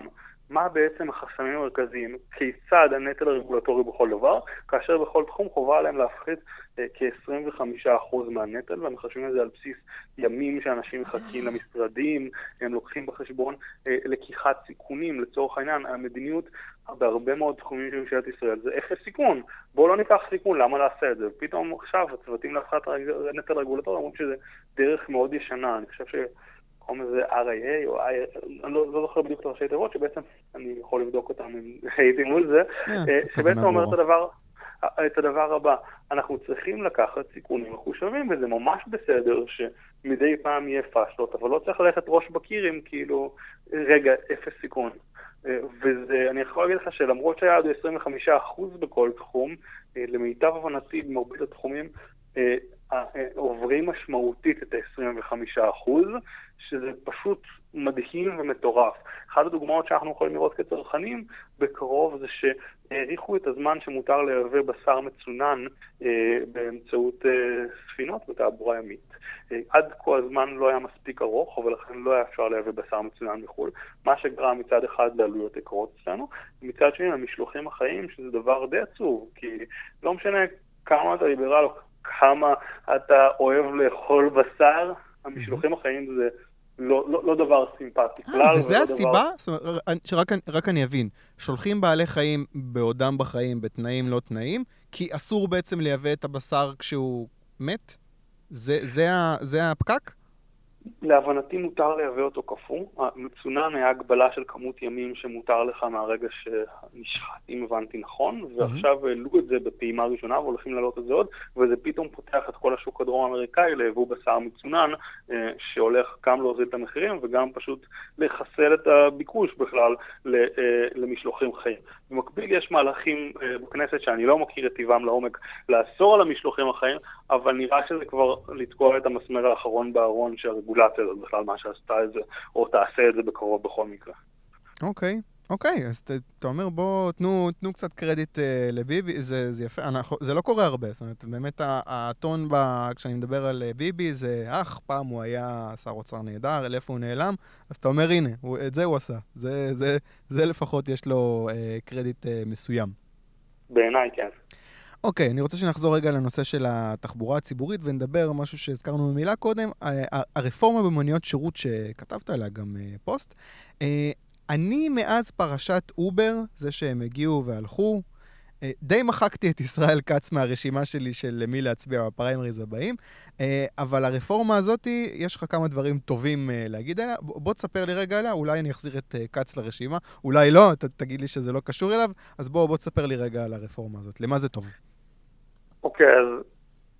מה בעצם החסמים המרכזיים, כיצד הנטל הרגולטורי בכל דבר, כאשר בכל תחום חובה עליהם להפחית אה, כ-25% מהנטל, והם חושבים את זה על בסיס ימים שאנשים מחכים למשרדים, הם לוקחים בחשבון אה, לקיחת סיכונים, לצורך העניין, המדיניות בהרבה מאוד תחומים של ממשלת ישראל זה אפס סיכון, בואו לא ניקח סיכון, למה נעשה את זה? ופתאום עכשיו הצוותים להפחת נטל רגולטורי אומרים שזה דרך מאוד ישנה, אני חושב ש... קוראים לזה RIA או I, אני לא, לא זוכר בדיוק את הראשי תיבות, שבעצם אני יכול לבדוק אותם אם הייתי מול זה, אה, אה, שבעצם אומר את הדבר, את הדבר הבא, אנחנו צריכים לקחת סיכונים מחושבים, וזה ממש בסדר שמדי פעם יהיה פאשלות, אבל לא צריך ללכת ראש בקיר עם כאילו, רגע, אפס סיכון. אה, ואני יכול להגיד לך שלמרות שהיעד הוא 25% בכל תחום, למיטב הבנתי במרבית התחומים, עוברים משמעותית את ה-25%, שזה פשוט מדהים ומטורף. אחת הדוגמאות שאנחנו יכולים לראות כצרכנים בקרוב זה שהאריכו את הזמן שמותר לייבא בשר מצונן אה, באמצעות אה, ספינות בתעבורה ימית. אה, עד כה הזמן לא היה מספיק ארוך, ולכן לא היה אפשר לייבא בשר מצונן מחו"ל, מה שגרם מצד אחד לעלויות יקרות אצלנו, ומצד שני למשלוחים החיים, שזה דבר די עצוב, כי לא משנה כמה אתה ליברל או כמה אתה אוהב לאכול בשר, המשלוחים החיים זה לא, לא, לא דבר סימפטי כלל. אה, וזה הסיבה? דבר... זאת אומרת, שרק אני אבין, שולחים בעלי חיים בעודם בחיים בתנאים לא תנאים, כי אסור בעצם לייבא את הבשר כשהוא מת? זה, זה, זה הפקק? להבנתי מותר לייבא אותו קפוא. המצונן היה הגבלה של כמות ימים שמותר לך מהרגע שנשחט, אם הבנתי נכון, ועכשיו העלו את זה בפעימה ראשונה והולכים להעלות את זה עוד, וזה פתאום פותח את כל השוק הדרום-אמריקאי ליבוא בשר מצונן, אה, שהולך גם להוזיל את המחירים וגם פשוט לחסל את הביקוש בכלל אה, למשלוחים חיים. במקביל יש מהלכים אה, בכנסת שאני לא מכיר את טיבם לעומק לאסור על המשלוחים החיים, אבל נראה שזה כבר לתקוע את המסמר האחרון בארון שהרגולציה הזאת בכלל מה שעשתה את זה, או תעשה את זה בקרוב בכל מקרה. אוקיי. Okay. אוקיי, אז אתה אומר, בואו, תנו, תנו קצת קרדיט uh, לביבי, זה, זה יפה, אנחנו, זה לא קורה הרבה, זאת אומרת, באמת הטון ב, כשאני מדבר על uh, ביבי זה, אך, פעם הוא היה שר אוצר נהדר, אל איפה הוא נעלם, אז אתה אומר, הנה, הוא, את זה הוא עשה, זה, זה, זה לפחות יש לו uh, קרדיט uh, מסוים. בעיניי, כן. אוקיי, אני רוצה שנחזור רגע לנושא של התחבורה הציבורית ונדבר משהו שהזכרנו במילה קודם, הרפורמה במוניות שירות שכתבת עליה גם פוסט. אני מאז פרשת אובר, זה שהם הגיעו והלכו, אה, די מחקתי את ישראל כץ מהרשימה שלי של למי להצביע בפריימריז הבאים, אה, אבל הרפורמה הזאת, יש לך כמה דברים טובים אה, להגיד עליה. בוא תספר לי רגע עליה, אולי אני אחזיר את כץ לרשימה, אולי לא, ת, תגיד לי שזה לא קשור אליו, אז בוא, בוא תספר לי רגע על הרפורמה הזאת, למה זה טוב? אוקיי, okay, אז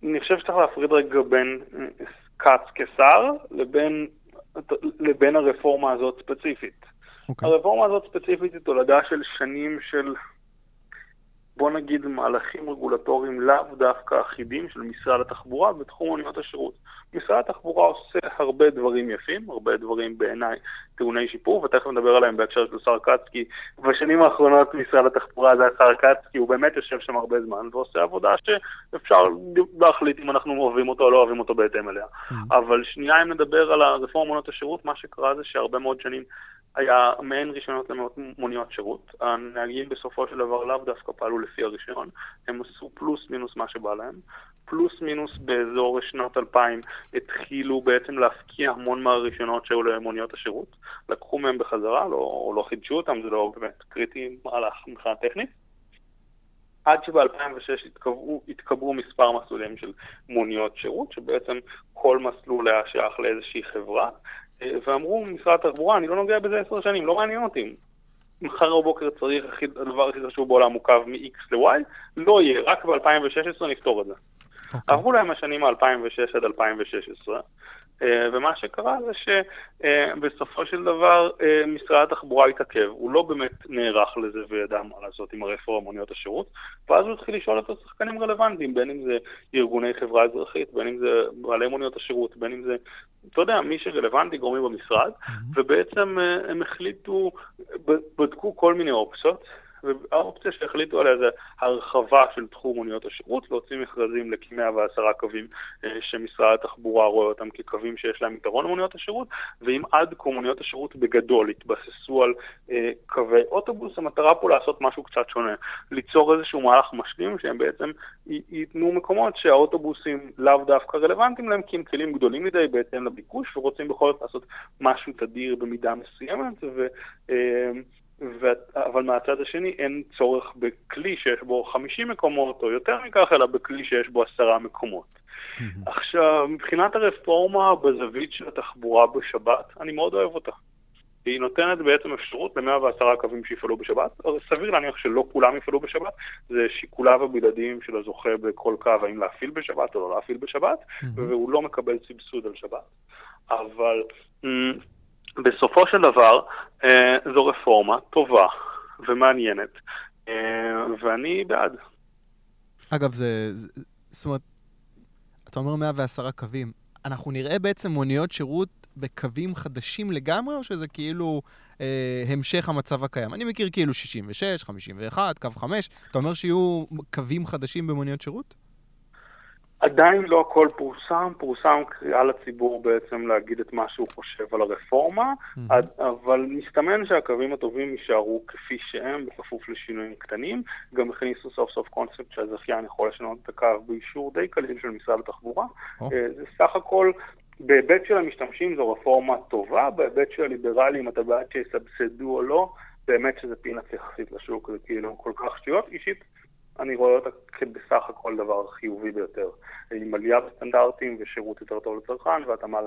אני חושב שצריך להפריד רגע בין כץ כשר לבין, לבין הרפורמה הזאת ספציפית. Okay. אוקיי. הרפורמה הזאת ספציפית היא תולדה של שנים של בוא נגיד, מהלכים רגולטוריים לאו דווקא אחידים של משרד התחבורה בתחום מוניות השירות. משרד התחבורה עושה הרבה דברים יפים, הרבה דברים בעיניי טעוני שיפור, ותכף נדבר עליהם בהקשר של שר כץ, כי בשנים האחרונות משרד התחבורה זה השר כץ, כי הוא באמת יושב שם הרבה זמן ועושה עבודה שאפשר להחליט אם אנחנו אוהבים אותו או לא אוהבים אותו בהתאם אליה. Mm-hmm. אבל שנייה אם נדבר על הרפורמה מוניות השירות, מה שקרה זה שהרבה מאוד שנים היה מעין רישיונות למוניות שירות. הנהגים בסופו של דבר לאו דווקא פעלו לפי הרישיון, הם עשו פלוס מינוס מה שבא להם. פלוס מינוס באזור שנת 2000 התחילו בעצם להפקיע המון מהרישיונות שהיו למוניות השירות. לקחו מהם בחזרה, לא, לא חידשו אותם, זה לא באמת קריטי מהלך מבחינה טכנית. עד שב-2006 התקבעו, התקבעו מספר מסלולים של מוניות שירות, שבעצם כל מסלול היה שייך לאיזושהי חברה, ואמרו משרד התחבורה, אני לא נוגע בזה עשר שנים, לא מעניין אותי. מחר בבוקר צריך, הדבר הכי חשוב בעולם הוא קו מ-X ל-Y, לא יהיה, רק ב-2016 נפתור את זה. Okay. אוקיי. עברו להם השנים מ-2006 עד 2016, אה, ומה שקרה זה שבסופו של דבר אה, משרד התחבורה התעכב, הוא לא באמת נערך לזה וידע מה לעשות עם הרפורמה מוניות השירות, ואז הוא התחיל לשאול את השחקנים רלוונטיים, בין אם זה ארגוני חברה אזרחית, בין אם זה בעלי מוניות השירות, בין אם זה, אתה יודע, מי שרלוונטי, גורמים במשרד, mm-hmm. ובעצם אה, הם החליטו, בדקו כל מיני אופציות. והאופציה שהחליטו עליה זה הרחבה של תחום מוניות השירות, להוציא מכרזים לכ-110 קווים אה, שמשרד התחבורה רואה אותם כקווים שיש להם יתרון למוניות השירות, ואם עד כה מוניות השירות בגדול התבססו על אה, קווי אוטובוס, המטרה פה לעשות משהו קצת שונה, ליצור איזשהו מהלך משלים שהם בעצם ייתנו מקומות שהאוטובוסים לאו דווקא רלוונטיים להם, כי הם כלים גדולים מדי בהתאם לביקוש, ורוצים בכל זאת לעשות משהו תדיר במידה מסוימת, ו... אה, ו... אבל מהצד השני אין צורך בכלי שיש בו 50 מקומות או יותר מכך, אלא בכלי שיש בו עשרה מקומות. Mm-hmm. עכשיו, מבחינת הרפורמה בזווית של התחבורה בשבת, אני מאוד אוהב אותה. היא נותנת בעצם אפשרות ל-110 קווים שיפעלו בשבת. סביר להניח שלא כולם יפעלו בשבת, זה שיקוליו הבלעדיים של הזוכה בכל קו, האם להפעיל בשבת או לא להפעיל בשבת, mm-hmm. והוא לא מקבל סבסוד על שבת. אבל... בסופו של דבר, אה, זו רפורמה טובה ומעניינת, אה, ואני בעד. אגב, זה... זאת אומרת, אתה אומר 110 קווים. אנחנו נראה בעצם מוניות שירות בקווים חדשים לגמרי, או שזה כאילו אה, המשך המצב הקיים? אני מכיר כאילו 66, 51, קו 5. אתה אומר שיהיו קווים חדשים במוניות שירות? עדיין לא הכל פורסם, פורסם קריאה לציבור בעצם להגיד את מה שהוא חושב על הרפורמה, mm-hmm. אבל מסתמן שהקווים הטובים יישארו כפי שהם, בכפוף לשינויים קטנים. גם הכניסו סוף סוף קונספט שהזכיין יכול לשנות את הקו באישור די קליל של משרד התחבורה. Oh. זה סך הכל בהיבט של המשתמשים זו רפורמה טובה, בהיבט של הליברלים אתה בעד שיסבסדו או לא, באמת שזה פינאץ יחסית לשוק, זה כאילו כל כך שטויות. אישית, אני רואה אותה כבסך הכל דבר חיובי ביותר. עם עלייה בסטנדרטים ושירות יותר טוב לצרכן והתאמה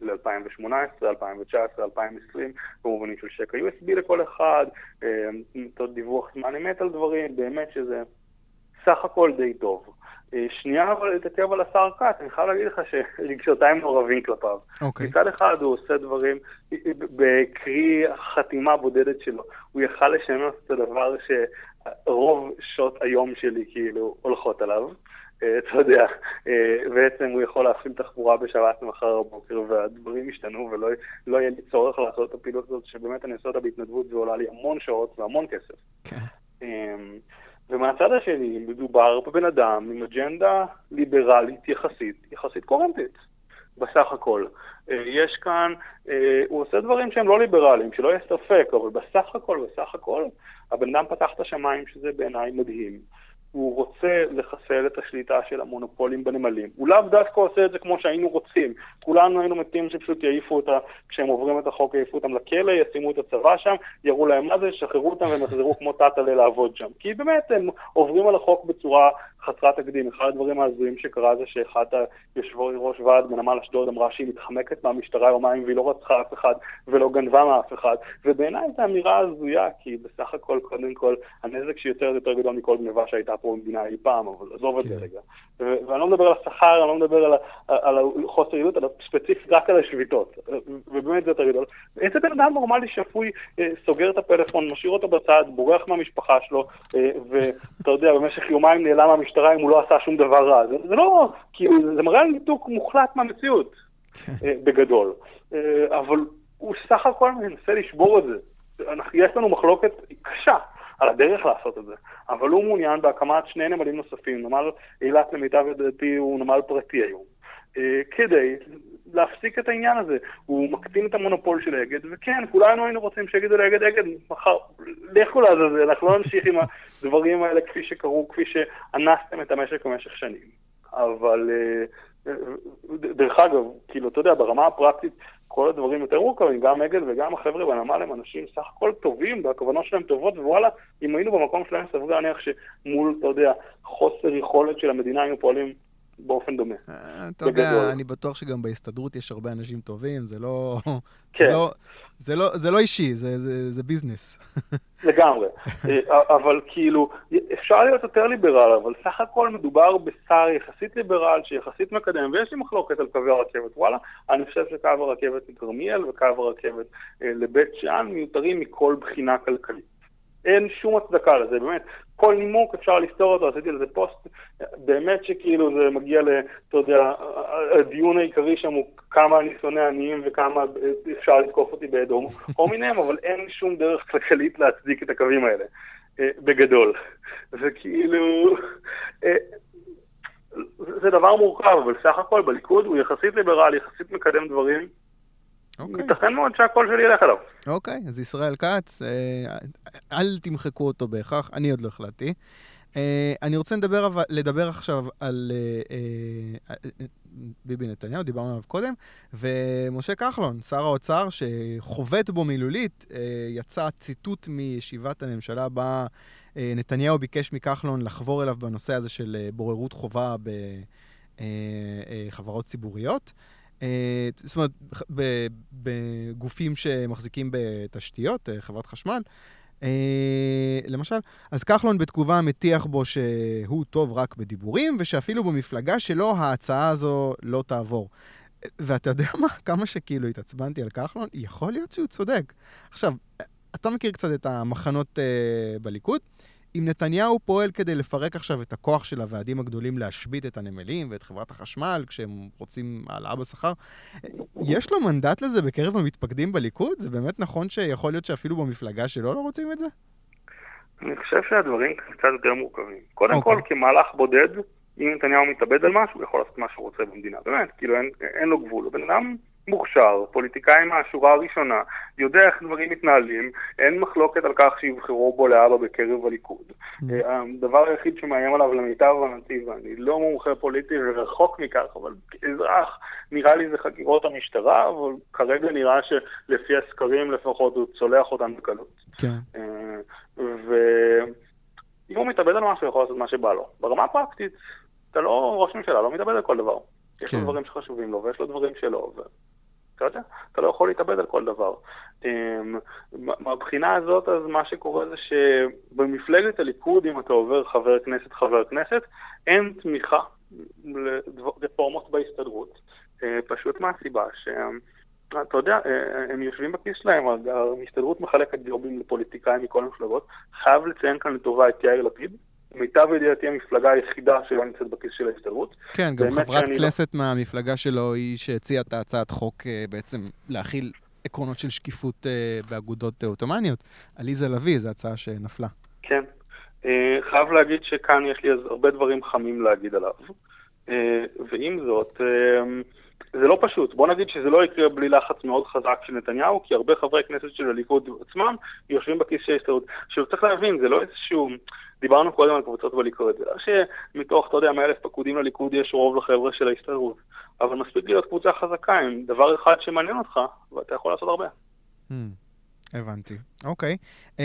ל-2018, 2019, 2020, במובנים של שקע USB לכל אחד, אה, דיווח זמן אמת על דברים, באמת שזה סך הכל די טוב. אה, שנייה אבל להתעכב על השר כץ, אני חייב להגיד לך שרגשותיי מעורבים כלפיו. Okay. אוקיי. מצד אחד הוא עושה דברים, בקרי חתימה בודדת שלו, הוא יכל לשנות את הדבר שרוב שעות היום שלי כאילו הולכות עליו. אה, אתה יודע, אה, בעצם הוא יכול להפעיל תחבורה בשבת מחר בבוקר והדברים ישתנו ולא לא יהיה לי צורך לעשות את הפעילות הזאת שבאמת אני עושה אותה בהתנדבות ועולה לי המון שעות והמון כסף. כן. אמ, ומהצד השני מדובר בבן אדם עם אג'נדה ליברלית יחסית, יחסית קורנטית, בסך הכל. אה, יש כאן, הוא עושה דברים שהם לא ליברליים, שלא יהיה ספק, אבל בסך הכל, בסך הכל, הבן אדם פתח את השמיים, שזה בעיניי מדהים. הוא רוצה לחסל את השליטה של המונופולים בנמלים. הוא לאו דווקא עושה את זה כמו שהיינו רוצים. כולנו היינו מתים שפשוט יעיפו אותה, כשהם עוברים את החוק יעיפו אותם לכלא, ישימו את הצבא שם, יראו להם מה זה, ישחררו אותם והם יחזרו כמו טאטאלה לעבוד שם. כי באמת הם עוברים על החוק בצורה חסרת תקדים. אחד הדברים ההזויים שקרה זה שאחת היושבי ראש ועד בנמל אשדוד אמרה שהיא מתחמקת מהמשטרה יומיים והיא לא רצחה אף אחד ולא גנבה מאף אחד, ובעיניי זו אמירה הזויה, כי בסך הכל, קודם כל, הנזק שיותר יותר גדול מכל גנבה שהייתה פה במדינה אי פעם, אבל עזוב את זה כן. רגע. ואני לא מדבר על השכר, אני לא מדבר על, על חוסר יעילות, אלא ספציפית רק על השביתות, ובאמת זה יותר גדול. איזה בן אדם נורמלי שפוי אה, סוגר את הפלאפון, משאיר אותו בצד, בורח מהמשפחה שלו, אה, ואתה יודע, במשך יומיים נעלם מהמשטרה אם הוא לא עשה שום דבר רע. זה, זה לא, כאילו, זה מראה על ניתוק מוחלט מהמציאות, כן. אה, בגדול. אבל הוא סך הכל מנסה לשבור את זה. יש לנו מחלוקת קשה. על הדרך לעשות את זה, אבל הוא מעוניין בהקמת שני נמלים נוספים, נמל אילת למיטב ידיעתי הוא נמל פרטי היום, אה, כדי להפסיק את העניין הזה. הוא מקטין את המונופול של אגד, וכן, כולנו היינו רוצים שיגידו לאגד, אגד, מחר, לכו לעזאזל, אנחנו לא נמשיך עם הדברים האלה כפי שקרו, כפי שאנסתם את המשק במשך שנים. אבל, אה, אה, דרך אגב, כאילו, אתה יודע, ברמה הפרקטית, כל הדברים יותר מורכבים, גם אגד וגם החבר'ה בנמל הם אנשים סך הכל טובים, והכוונות שלהם טובות, ווואלה, אם היינו במקום שלהם, סביר להניח שמול, אתה יודע, חוסר יכולת של המדינה היינו פועלים באופן דומה. אה, אתה יודע, אני בטוח שגם בהסתדרות יש הרבה אנשים טובים, זה לא... כן. זה לא, זה לא, לא אישי, זה, זה, זה ביזנס. לגמרי. אה, אבל כאילו, אפשר להיות יותר ליברל, אבל סך הכל מדובר בשר יחסית ליברל, שיחסית מקדם, ויש לי מחלוקת על קווי הרכבת. וואלה, אני חושב שקו הרכבת מכרמיאל וקו הרכבת אה, לבית שאן מיותרים מכל בחינה כלכלית. אין שום הצדקה לזה, באמת. כל נימוק אפשר לפתור אותו, עשיתי לזה פוסט, באמת שכאילו זה מגיע ל... אתה יודע, הדיון העיקרי שם הוא כמה אני שונא עניים וכמה אפשר לתקוף אותי בעד הומינם, אבל אין שום דרך כלכלית להצדיק את הקווים האלה, אה, בגדול. זה כאילו... אה, זה דבר מורכב, אבל סך הכל בליכוד הוא יחסית ליברלי, יחסית מקדם דברים. אוקיי. ייתכן מאוד שהקול שלי ילך אליו. אוקיי, אז ישראל כץ, אה, אל תמחקו אותו בהכרח, אני עוד לא החלטתי. אה, אני רוצה לדבר, לדבר עכשיו על אה, ביבי נתניהו, דיברנו עליו קודם, ומשה כחלון, שר האוצר, שחובט בו מילולית, יצא ציטוט מישיבת הממשלה בה נתניהו ביקש מכחלון לחבור אליו בנושא הזה של בוררות חובה בחברות ציבוריות. אה, זאת אומרת, בגופים שמחזיקים בתשתיות, אה, חברת חשמל, אה, למשל, אז כחלון בתגובה מטיח בו שהוא טוב רק בדיבורים, ושאפילו במפלגה שלו ההצעה הזו לא תעבור. ואתה יודע מה? כמה שכאילו התעצבנתי על כחלון, יכול להיות שהוא צודק. עכשיו, אתה מכיר קצת את המחנות בליכוד? אם נתניהו פועל כדי לפרק עכשיו את הכוח של הוועדים הגדולים להשבית את הנמלים ואת חברת החשמל כשהם רוצים העלאה בשכר, יש לו מנדט לזה בקרב המתפקדים בליכוד? זה באמת נכון שיכול להיות שאפילו במפלגה שלו לא רוצים את זה? אני חושב שהדברים קצת יותר מורכבים. קודם okay. אוקיי. כל, כמהלך בודד, אם נתניהו מתאבד על משהו, הוא יכול לעשות מה שהוא רוצה במדינה. באמת, כאילו אין, אין לו גבול. הוא בן אדם מוכשר, פוליטיקאי מהשורה הראשונה, יודע איך דברים מתנהלים, אין מחלוקת על כך שיבחרו בו לאבא בקרב הליכוד. Mm. אה, הדבר היחיד שמאיים עליו למיטב הבנתי, ואני לא מומחה פוליטי ורחוק מכך, אבל כאזרח, נראה לי זה חקירות המשטרה, אבל כרגע נראה שלפי הסקרים לפחות הוא צולח אותן בקלות. כן. אה, ואם הוא מתאבד על משהו, הוא יכול לעשות מה שבא לו. ברמה הפרקטית, אתה לא ראש ממשלה, לא מתאבד על כל דבר. יש לו כן. דברים שחשובים לו ויש לו דברים שלו. אתה יודע, אתה לא יכול להתאבד על כל דבר. אמ, מהבחינה הזאת, אז מה שקורה זה שבמפלגת הליכוד, אם אתה עובר חבר כנסת חבר כנסת, אין תמיכה לרפורמות בהסתדרות. אה, פשוט מהסיבה שהם... אתה יודע, אה, הם יושבים בכיס שלהם, ההסתדרות מחלקת ג'ובים לפוליטיקאים מכל המפלגות. חייב לציין כאן לטובה את יאיר לפיד, למיטב ידיעתי המפלגה היחידה שלא נמצאת בכיס של ההסתדרות. כן, גם חברת לא- כנסת לא... מהמפלגה שלו היא שהציעה את הצעת חוק אה, בעצם להכיל עקרונות של שקיפות אה, באגודות עות'מאניות. עליזה לביא, זו הצעה שנפלה. כן. אה, חייב להגיד שכאן יש לי הרבה דברים חמים להגיד עליו. ועם זאת, זה לא פשוט. בוא נגיד שזה לא יקרה בלי לחץ מאוד חזק של נתניהו, כי הרבה חברי כנסת של הליכוד עצמם יושבים בכיס של ההסתדרות. עכשיו צריך להבין, זה לא איזשהו... דיברנו קודם על קבוצות בליכוד, זה לא שמתוך, אתה יודע, 100 אלף פקודים לליכוד יש רוב לחבר'ה של ההסתדרות, אבל מספיק להיות קבוצה חזקה עם דבר אחד שמעניין אותך, ואתה יכול לעשות הרבה. Hmm, הבנתי, אוקיי. אמ,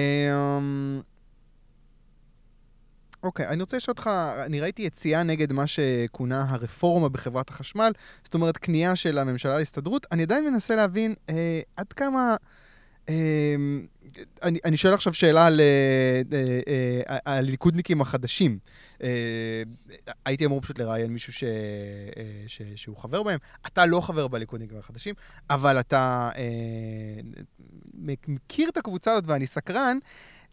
אוקיי, okay, אני רוצה לשאול אותך, אני ראיתי יציאה נגד מה שכונה הרפורמה בחברת החשמל, זאת אומרת, כניעה של הממשלה להסתדרות. אני עדיין מנסה להבין אה, עד כמה... אה, אני, אני שואל עכשיו שאלה על הליכודניקים אה, אה, החדשים. אה, הייתי אמור פשוט לראיין מישהו ש, ש, שהוא חבר בהם. אתה לא חבר בליכודניקים החדשים, אבל אתה מכיר את הקבוצה הזאת ואני סקרן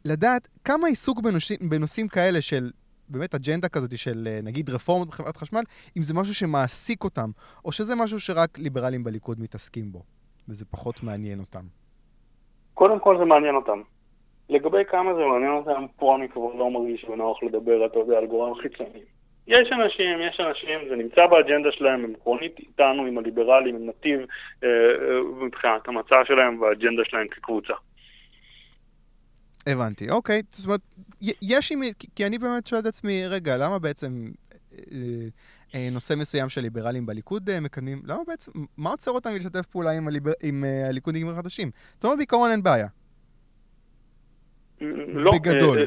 לדעת כמה עיסוק בנושאים, בנושאים כאלה של באמת אג'נדה כזאת של נגיד רפורמות בחברת חשמל, אם זה משהו שמעסיק אותם, או שזה משהו שרק ליברלים בליכוד מתעסקים בו, וזה פחות מעניין אותם. קודם כל זה מעניין אותם. לגבי כמה זה מעניין אותם, פה אני כבר לא מרגיש בנוח לדבר, אתה יודע, על גורם חיצוני. יש אנשים, יש אנשים, זה נמצא באג'נדה שלהם, הם עקרונית איתנו, עם הליברלים, עם נתיב, אה, אה, מבחינת המצע שלהם והאג'נדה שלהם כקבוצה. הבנתי, אוקיי. זאת אומרת, יש עם... כי אני באמת שואל את עצמי, רגע, למה בעצם אה, אה, נושא מסוים של ליברלים בליכוד אה, מקדמים, למה בעצם, מה עוצר אותם מלשתף פעולה עם, הליבר, עם אה, הליכודניקים החדשים? זאת אומרת, בעיקרון אין בעיה. לא, בגדול.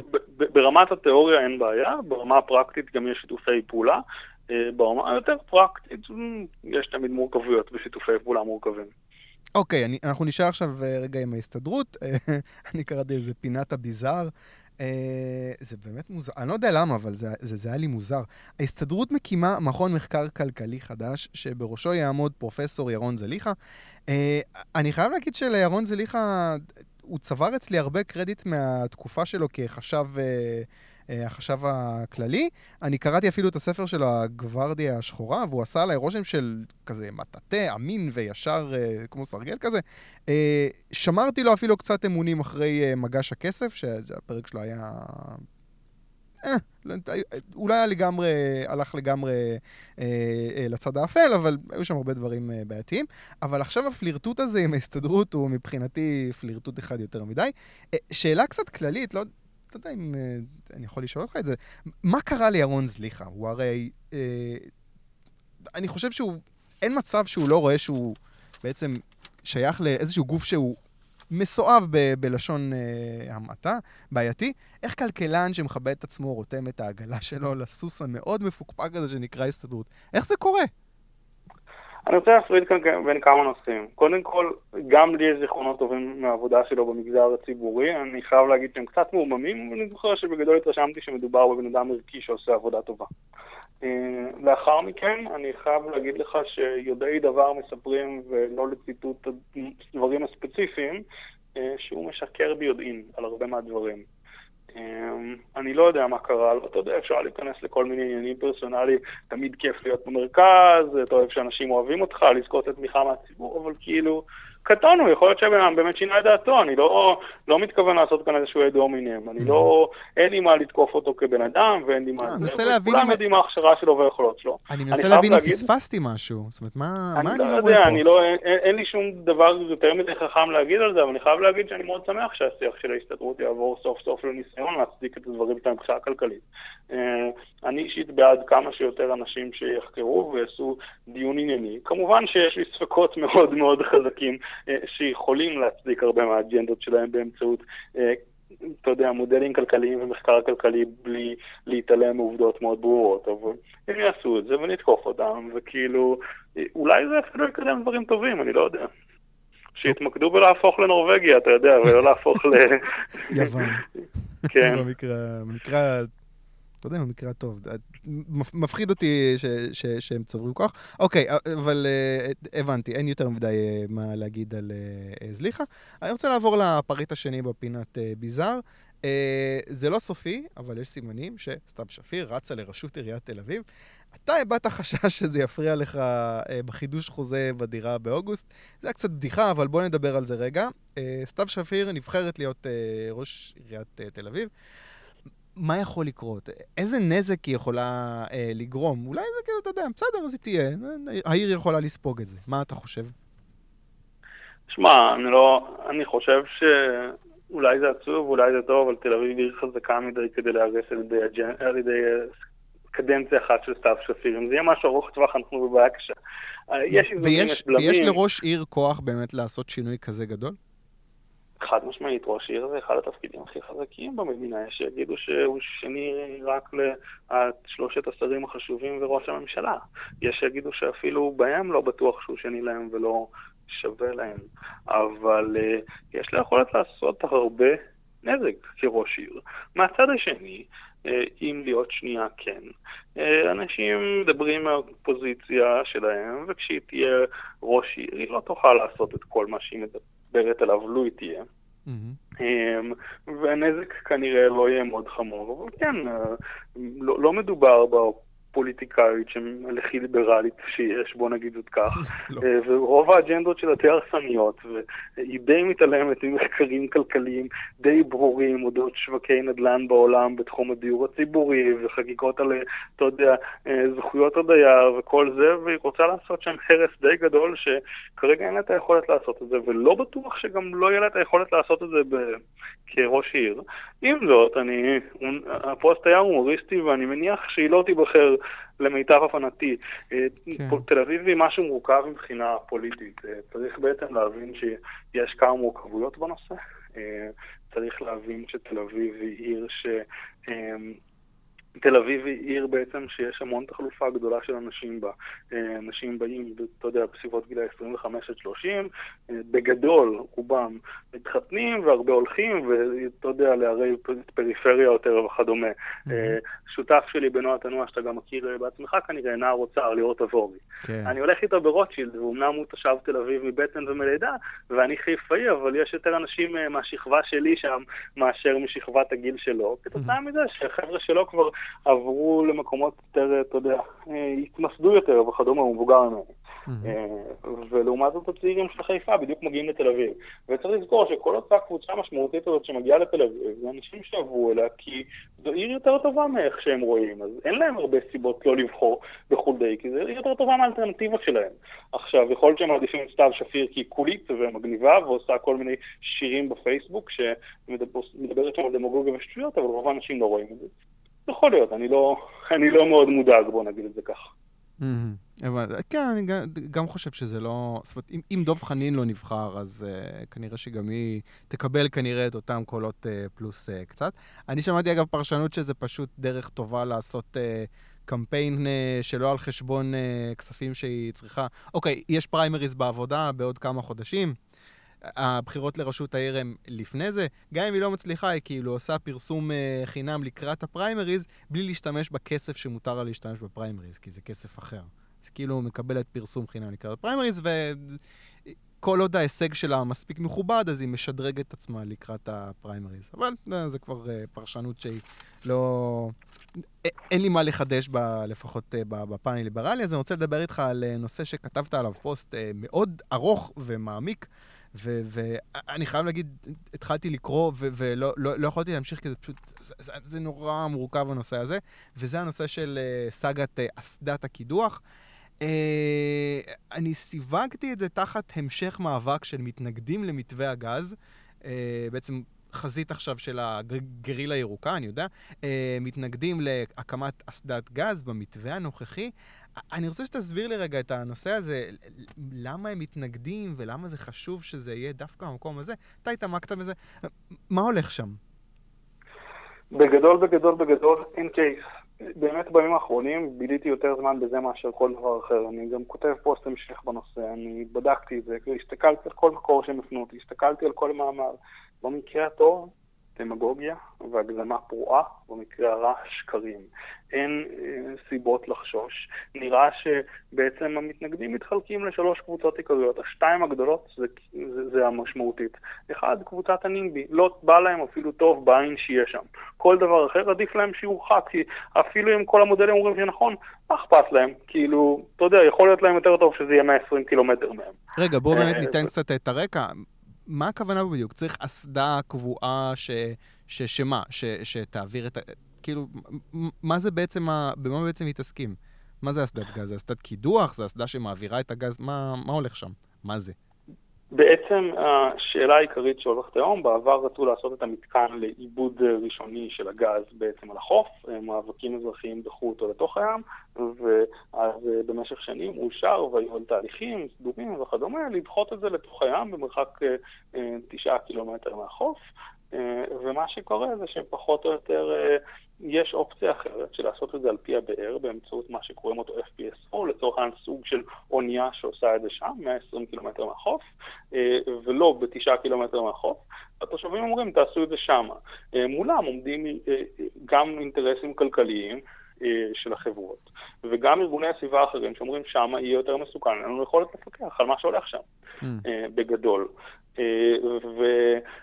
ברמת התיאוריה אין בעיה, ברמה הפרקטית גם יש שיתופי פעולה. ברמה היותר פרקטית, יש תמיד מורכבויות בשיתופי פעולה מורכבים. אוקיי, okay, אנחנו נשאר עכשיו רגע עם ההסתדרות. אני קראתי איזה פינת הביזאר. אה, זה באמת מוזר, אני לא יודע למה, אבל זה, זה, זה היה לי מוזר. ההסתדרות מקימה מכון מחקר כלכלי חדש, שבראשו יעמוד פרופסור ירון זליכה. אה, אני חייב להגיד שלירון זליכה, הוא צבר אצלי הרבה קרדיט מהתקופה שלו כחשב... אה, אה, החשב הכללי. אני קראתי אפילו את הספר שלו, הגוורדיה השחורה, והוא עשה עליי רושם של כזה מטאטא, אמין וישר אה, כמו סרגל כזה. אה, שמרתי לו אפילו קצת אמונים אחרי מגש הכסף, שהפרק שלו היה... לא, אולי לגמרי, הלך לגמרי אה, אה, לצד האפל, אבל היו שם הרבה דברים אה, בעייתיים. אבל עכשיו הפלירטוט הזה עם ההסתדרות הוא מבחינתי פלירטוט אחד יותר מדי. אה, שאלה קצת כללית, לא, אתה יודע אם אה, אני יכול לשאול אותך את זה, מה קרה לירון זליכה? הוא הרי... אה, אני חושב שהוא... אין מצב שהוא לא רואה שהוא בעצם שייך לאיזשהו גוף שהוא מסואב ב- בלשון אה, המעטה, בעייתי. איך כלכלן שמכבד את עצמו רותם את העגלה שלו לסוס המאוד מפוקפק הזה שנקרא הסתדרות? איך זה קורה? אני רוצה להפריד כאן בין כמה נושאים. קודם כל, גם לי יש זיכרונות טובים מהעבודה שלו במגזר הציבורי. אני חייב להגיד שהם קצת מעוממים, אבל אני זוכר שבגדול התרשמתי שמדובר בבן אדם ערכי שעושה עבודה טובה. אה, לאחר מכן, אני חייב להגיד לך שיודעי דבר מספרים, ולא לציטוט הדברים הספציפיים, אה, שהוא משקר ביודעין על הרבה מהדברים. אמ, אני לא יודע מה קרה לו, אתה יודע, אפשר להיכנס לכל מיני עניינים פרסונליים, תמיד כיף להיות במרכז, אתה אוהב שאנשים אוהבים אותך, לזכות את תמיכה מהציבור, אבל כאילו, קטונו, יכול להיות שהבן אדם באמת שינה את דעתו, אני לא, לא מתכוון לעשות כאן איזשהו עד הומינם, אני לא, אין לי מה לתקוף אותו כבן אדם, ואין לי מה... אני מנסה להבין. כולם יודעים מה ההכשרה שלו והיכולות שלו. אני מנסה להבין אם פספסתי משהו, זאת אומרת, מה אני לא, לא רואה פה? אני לא יודע, אין לי שום דבר יותר מדי חכם להגיד על זה, אבל אני חייב להגיד שאני מאוד שמח שהשיח של ההסתדרות יעבור סוף סוף לניסיון להצדיק את הדברים שלהם מבחינה כלכלית. אה, אני אישית בעד כמה שיותר אנשים שיחקרו ויעשו דיון ענייני. כמובן שיש לי ספקות מאוד מאוד חזקים אה, שיכולים להצדיק הרבה מהאג'נדות שלהם באמצעות, אה, אתה יודע, מודלים כלכליים ומחקר כלכלי בלי להתעלם מעובדות מאוד ברורות, אבל הם יעשו את זה ונתקוף אותם, וכאילו, אולי זה אפילו יקדם דברים טובים, אני לא יודע. שיתמקדו בלהפוך לנורבגיה, אתה יודע, ולא להפוך ל... יוון. כן. במקרה אתה יודע, במקרה הטוב. מפחיד אותי ש, ש, שהם צברו כוח. אוקיי, אבל uh, הבנתי, אין יותר מדי uh, מה להגיד על uh, זליכה. אני רוצה לעבור לפריט השני בפינת ביזאר. זה לא סופי, אבל יש סימנים שסתיו שפיר רצה לראשות עיריית תל אביב. אתה הבעת חשש שזה יפריע לך בחידוש חוזה בדירה באוגוסט. זה היה קצת בדיחה, אבל בוא נדבר על זה רגע. סתיו שפיר נבחרת להיות ראש עיריית תל אביב. מה יכול לקרות? איזה נזק היא יכולה אה, לגרום? אולי זה כאילו, אתה יודע, בסדר, אז היא תהיה. העיר יכולה לספוג את זה. מה אתה חושב? שמע, אני לא... אני חושב שאולי זה עצוב, אולי זה טוב, אבל תל אביב עיר חזקה מדי כדי להרס על ידי, הג'נ... על ידי אה, קדנציה אחת של סתיו שפיר. אם זה יהיה משהו ארוך טווח, אנחנו בבעיה קשה. אה, יש איזונים, יש בלמים. ויש לראש עיר כוח באמת לעשות שינוי כזה גדול? חד משמעית, ראש עיר זה אחד התפקידים הכי חזקים במדינה, יש שיגידו שהוא שני רק לשלושת השרים החשובים וראש הממשלה. יש שיגידו שאפילו בהם לא בטוח שהוא שני להם ולא שווה להם. אבל uh, יש לו יכולת לעשות הרבה נזק כראש עיר. מהצד השני, אה, אם להיות שנייה כן. אה, אנשים מדברים מהפוזיציה שלהם, וכשהיא תהיה ראש עיר, היא לא תוכל לעשות את כל מה שהיא מדברת עליו, לו היא תהיה. Mm-hmm. והנזק כנראה לא יהיה מאוד חמור, אבל כן, אה, לא, לא מדובר פוליטיקאית הכי ליברלית שיש, בוא נגיד את כך. לא. אה, ורוב האג'נדות שלה די הרסניות, והיא די מתעלמת ממחקרים כלכליים די ברורים אודות שווקי נדל"ן בעולם בתחום הדיור הציבורי, וחגיגות על, אתה יודע, אה, זכויות הדייר וכל זה, והיא רוצה לעשות שם הרס די גדול, שכרגע אין לה את היכולת לעשות את זה, ולא בטוח שגם לא יהיה לה את היכולת לעשות את זה ב... כראש עיר. עם זאת, אני, הפוסט היה הומוריסטי, ואני מניח שהיא לא תיבחר למיטב הבנתי. אה, כן. תל אביב היא משהו מורכב מבחינה פוליטית. אה, צריך בעצם להבין שיש כמה מורכבויות בנושא. אה, צריך להבין שתל אביב היא עיר ש... תל אביב היא עיר בעצם שיש המון תחלופה גדולה של אנשים בה. אה, אנשים באים, אתה יודע, בסביבות גיל 25 עד 30, אה, בגדול רובם מתחתנים והרבה הולכים, ואתה יודע, לערי פריפריה יותר וכדומה. Mm-hmm. שותף שלי בנועה תנוע, שאתה גם מכיר בעצמך כנראה, נער אוצר, ליאור תבורי. כן. אני הולך איתו ברוטשילד, ואומנם הוא תושב תל אביב מבטן ומלידה, ואני חיפאי, אבל יש יותר אנשים מהשכבה שלי שם מאשר משכבת הגיל שלו, כתוצאה mm-hmm. מזה שהחבר'ה שלו כבר עברו למקומות יותר, אתה יודע, אה, התמסדו יותר וכדומה, הוא מבוגר ממני. Mm-hmm. ולעומת זאת הצעירים של חיפה בדיוק מגיעים לתל אביב. וצריך לזכור שכל אותה קבוצה משמעותית הזאת שמגיעה לתל אביב, זה אנשים שעברו אליה כי זו עיר יותר טובה מאיך שהם רואים, אז אין להם הרבה סיבות לא לבחור בחולדאי, כי זו עיר יותר טובה מהאלטרנטיבות שלהם. עכשיו, יכול להיות שהם מעדיפים את סתיו שפיר כי היא קולית ומגניבה ועושה כל מיני שירים בפייסבוק שמדברת שם על דמוגוגיה ושטויות, אבל רוב האנשים לא רואים את זה. יכול להיות, אני לא, אני לא מאוד מודאג, בוא נגיד את זה ככה. כן, אני גם חושב שזה לא... זאת אומרת, אם דב חנין לא נבחר, אז uh, כנראה שגם היא תקבל כנראה את אותם קולות uh, פלוס uh, קצת. אני שמעתי אגב פרשנות שזה פשוט דרך טובה לעשות קמפיין שלא על חשבון כספים שהיא צריכה. אוקיי, יש פריימריז בעבודה בעוד כמה חודשים. הבחירות לראשות העיר הם לפני זה, גם אם היא לא מצליחה, היא כאילו עושה פרסום uh, חינם לקראת הפריימריז, בלי להשתמש בכסף שמותר לה להשתמש בפריימריז, כי זה כסף אחר. אז כאילו מקבלת פרסום חינם לקראת הפריימריז, וכל עוד ההישג שלה מספיק מכובד, אז היא משדרגת עצמה לקראת הפריימריז. אבל uh, זה כבר uh, פרשנות שהיא לא... אין לי מה לחדש, ב, לפחות בפן הליברלי, אז אני רוצה לדבר איתך על נושא שכתבת עליו פוסט מאוד ארוך ומעמיק. ואני חייב להגיד, התחלתי לקרוא ולא לא, לא יכולתי להמשיך כי זה פשוט, זה, זה, נורא מורכב הנושא הזה, וזה הנושא של uh, סאגת uh, אסדת הקידוח. Uh, אני סיווגתי את זה תחת המשך מאבק של מתנגדים למתווה הגז, בעצם חזית עכשיו של הגרילה הירוקה, אני יודע, מתנגדים להקמת אסדת גז במתווה הנוכחי. אני רוצה שתסביר לי רגע את הנושא הזה, למה הם מתנגדים ולמה זה חשוב שזה יהיה דווקא במקום הזה. אתה התעמקת בזה, מה הולך שם? בגדול, בגדול, בגדול, אין קייס. באמת בימים האחרונים ביליתי יותר זמן בזה מאשר כל דבר אחר. אני גם כותב פוסט המשך בנושא, אני בדקתי את זה, הסתכלתי על כל מקור שהם הפנו אותי, הסתכלתי על כל מאמר. במקרה הטוב, דמגוגיה והגזמה פרועה, במקרה הרע שקרים. אין אה, סיבות לחשוש. נראה שבעצם המתנגדים מתחלקים לשלוש קבוצות עיקריות. השתיים הגדולות זה, זה, זה המשמעותית. אחד, קבוצת הנימבי. לא בא להם אפילו טוב בעין שיהיה שם. כל דבר אחר עדיף להם שיורחק, כי אפילו אם כל המודלים אומרים שנכון, מה אכפת להם? כאילו, אתה יודע, יכול להיות להם יותר טוב שזה יהיה 120 קילומטר מהם. רגע, בואו באמת אה, ניתן קצת את הרקע. מה הכוונה בדיוק? צריך אסדה קבועה ש... ש... שמה? ש... שתעביר את ה... כאילו, מה זה בעצם, ה... במה בעצם מתעסקים? מה זה אסדת גז? זה אסדת קידוח? זה אסדה שמעבירה את הגז? מה, מה הולך שם? מה זה? בעצם השאלה העיקרית שהולכת היום, בעבר רצו לעשות את המתקן לעיבוד ראשוני של הגז בעצם על החוף, מאבקים אזרחיים דחו אותו לתוך הים, ואז במשך שנים אושר והיו על תהליכים סדורים וכדומה, לדחות את זה לתוך הים במרחק תשעה קילומטר מהחוף. ומה שקורה זה שפחות או יותר יש אופציה אחרת של לעשות את זה על פי הבאר באמצעות מה שקוראים אותו FPSO, לצורך העניין סוג של אונייה שעושה את זה שם, 120 קילומטר מהחוף, אה, ולא בתשעה קילומטר מהחוף. התושבים אומרים, תעשו את זה שם. אה, מולם עומדים אה, גם אינטרסים כלכליים, של החברות, וגם ארגוני הסביבה האחרים שאומרים שם יהיה יותר מסוכן, אין לנו יכולת לפקח על מה שהולך שם, mm. בגדול.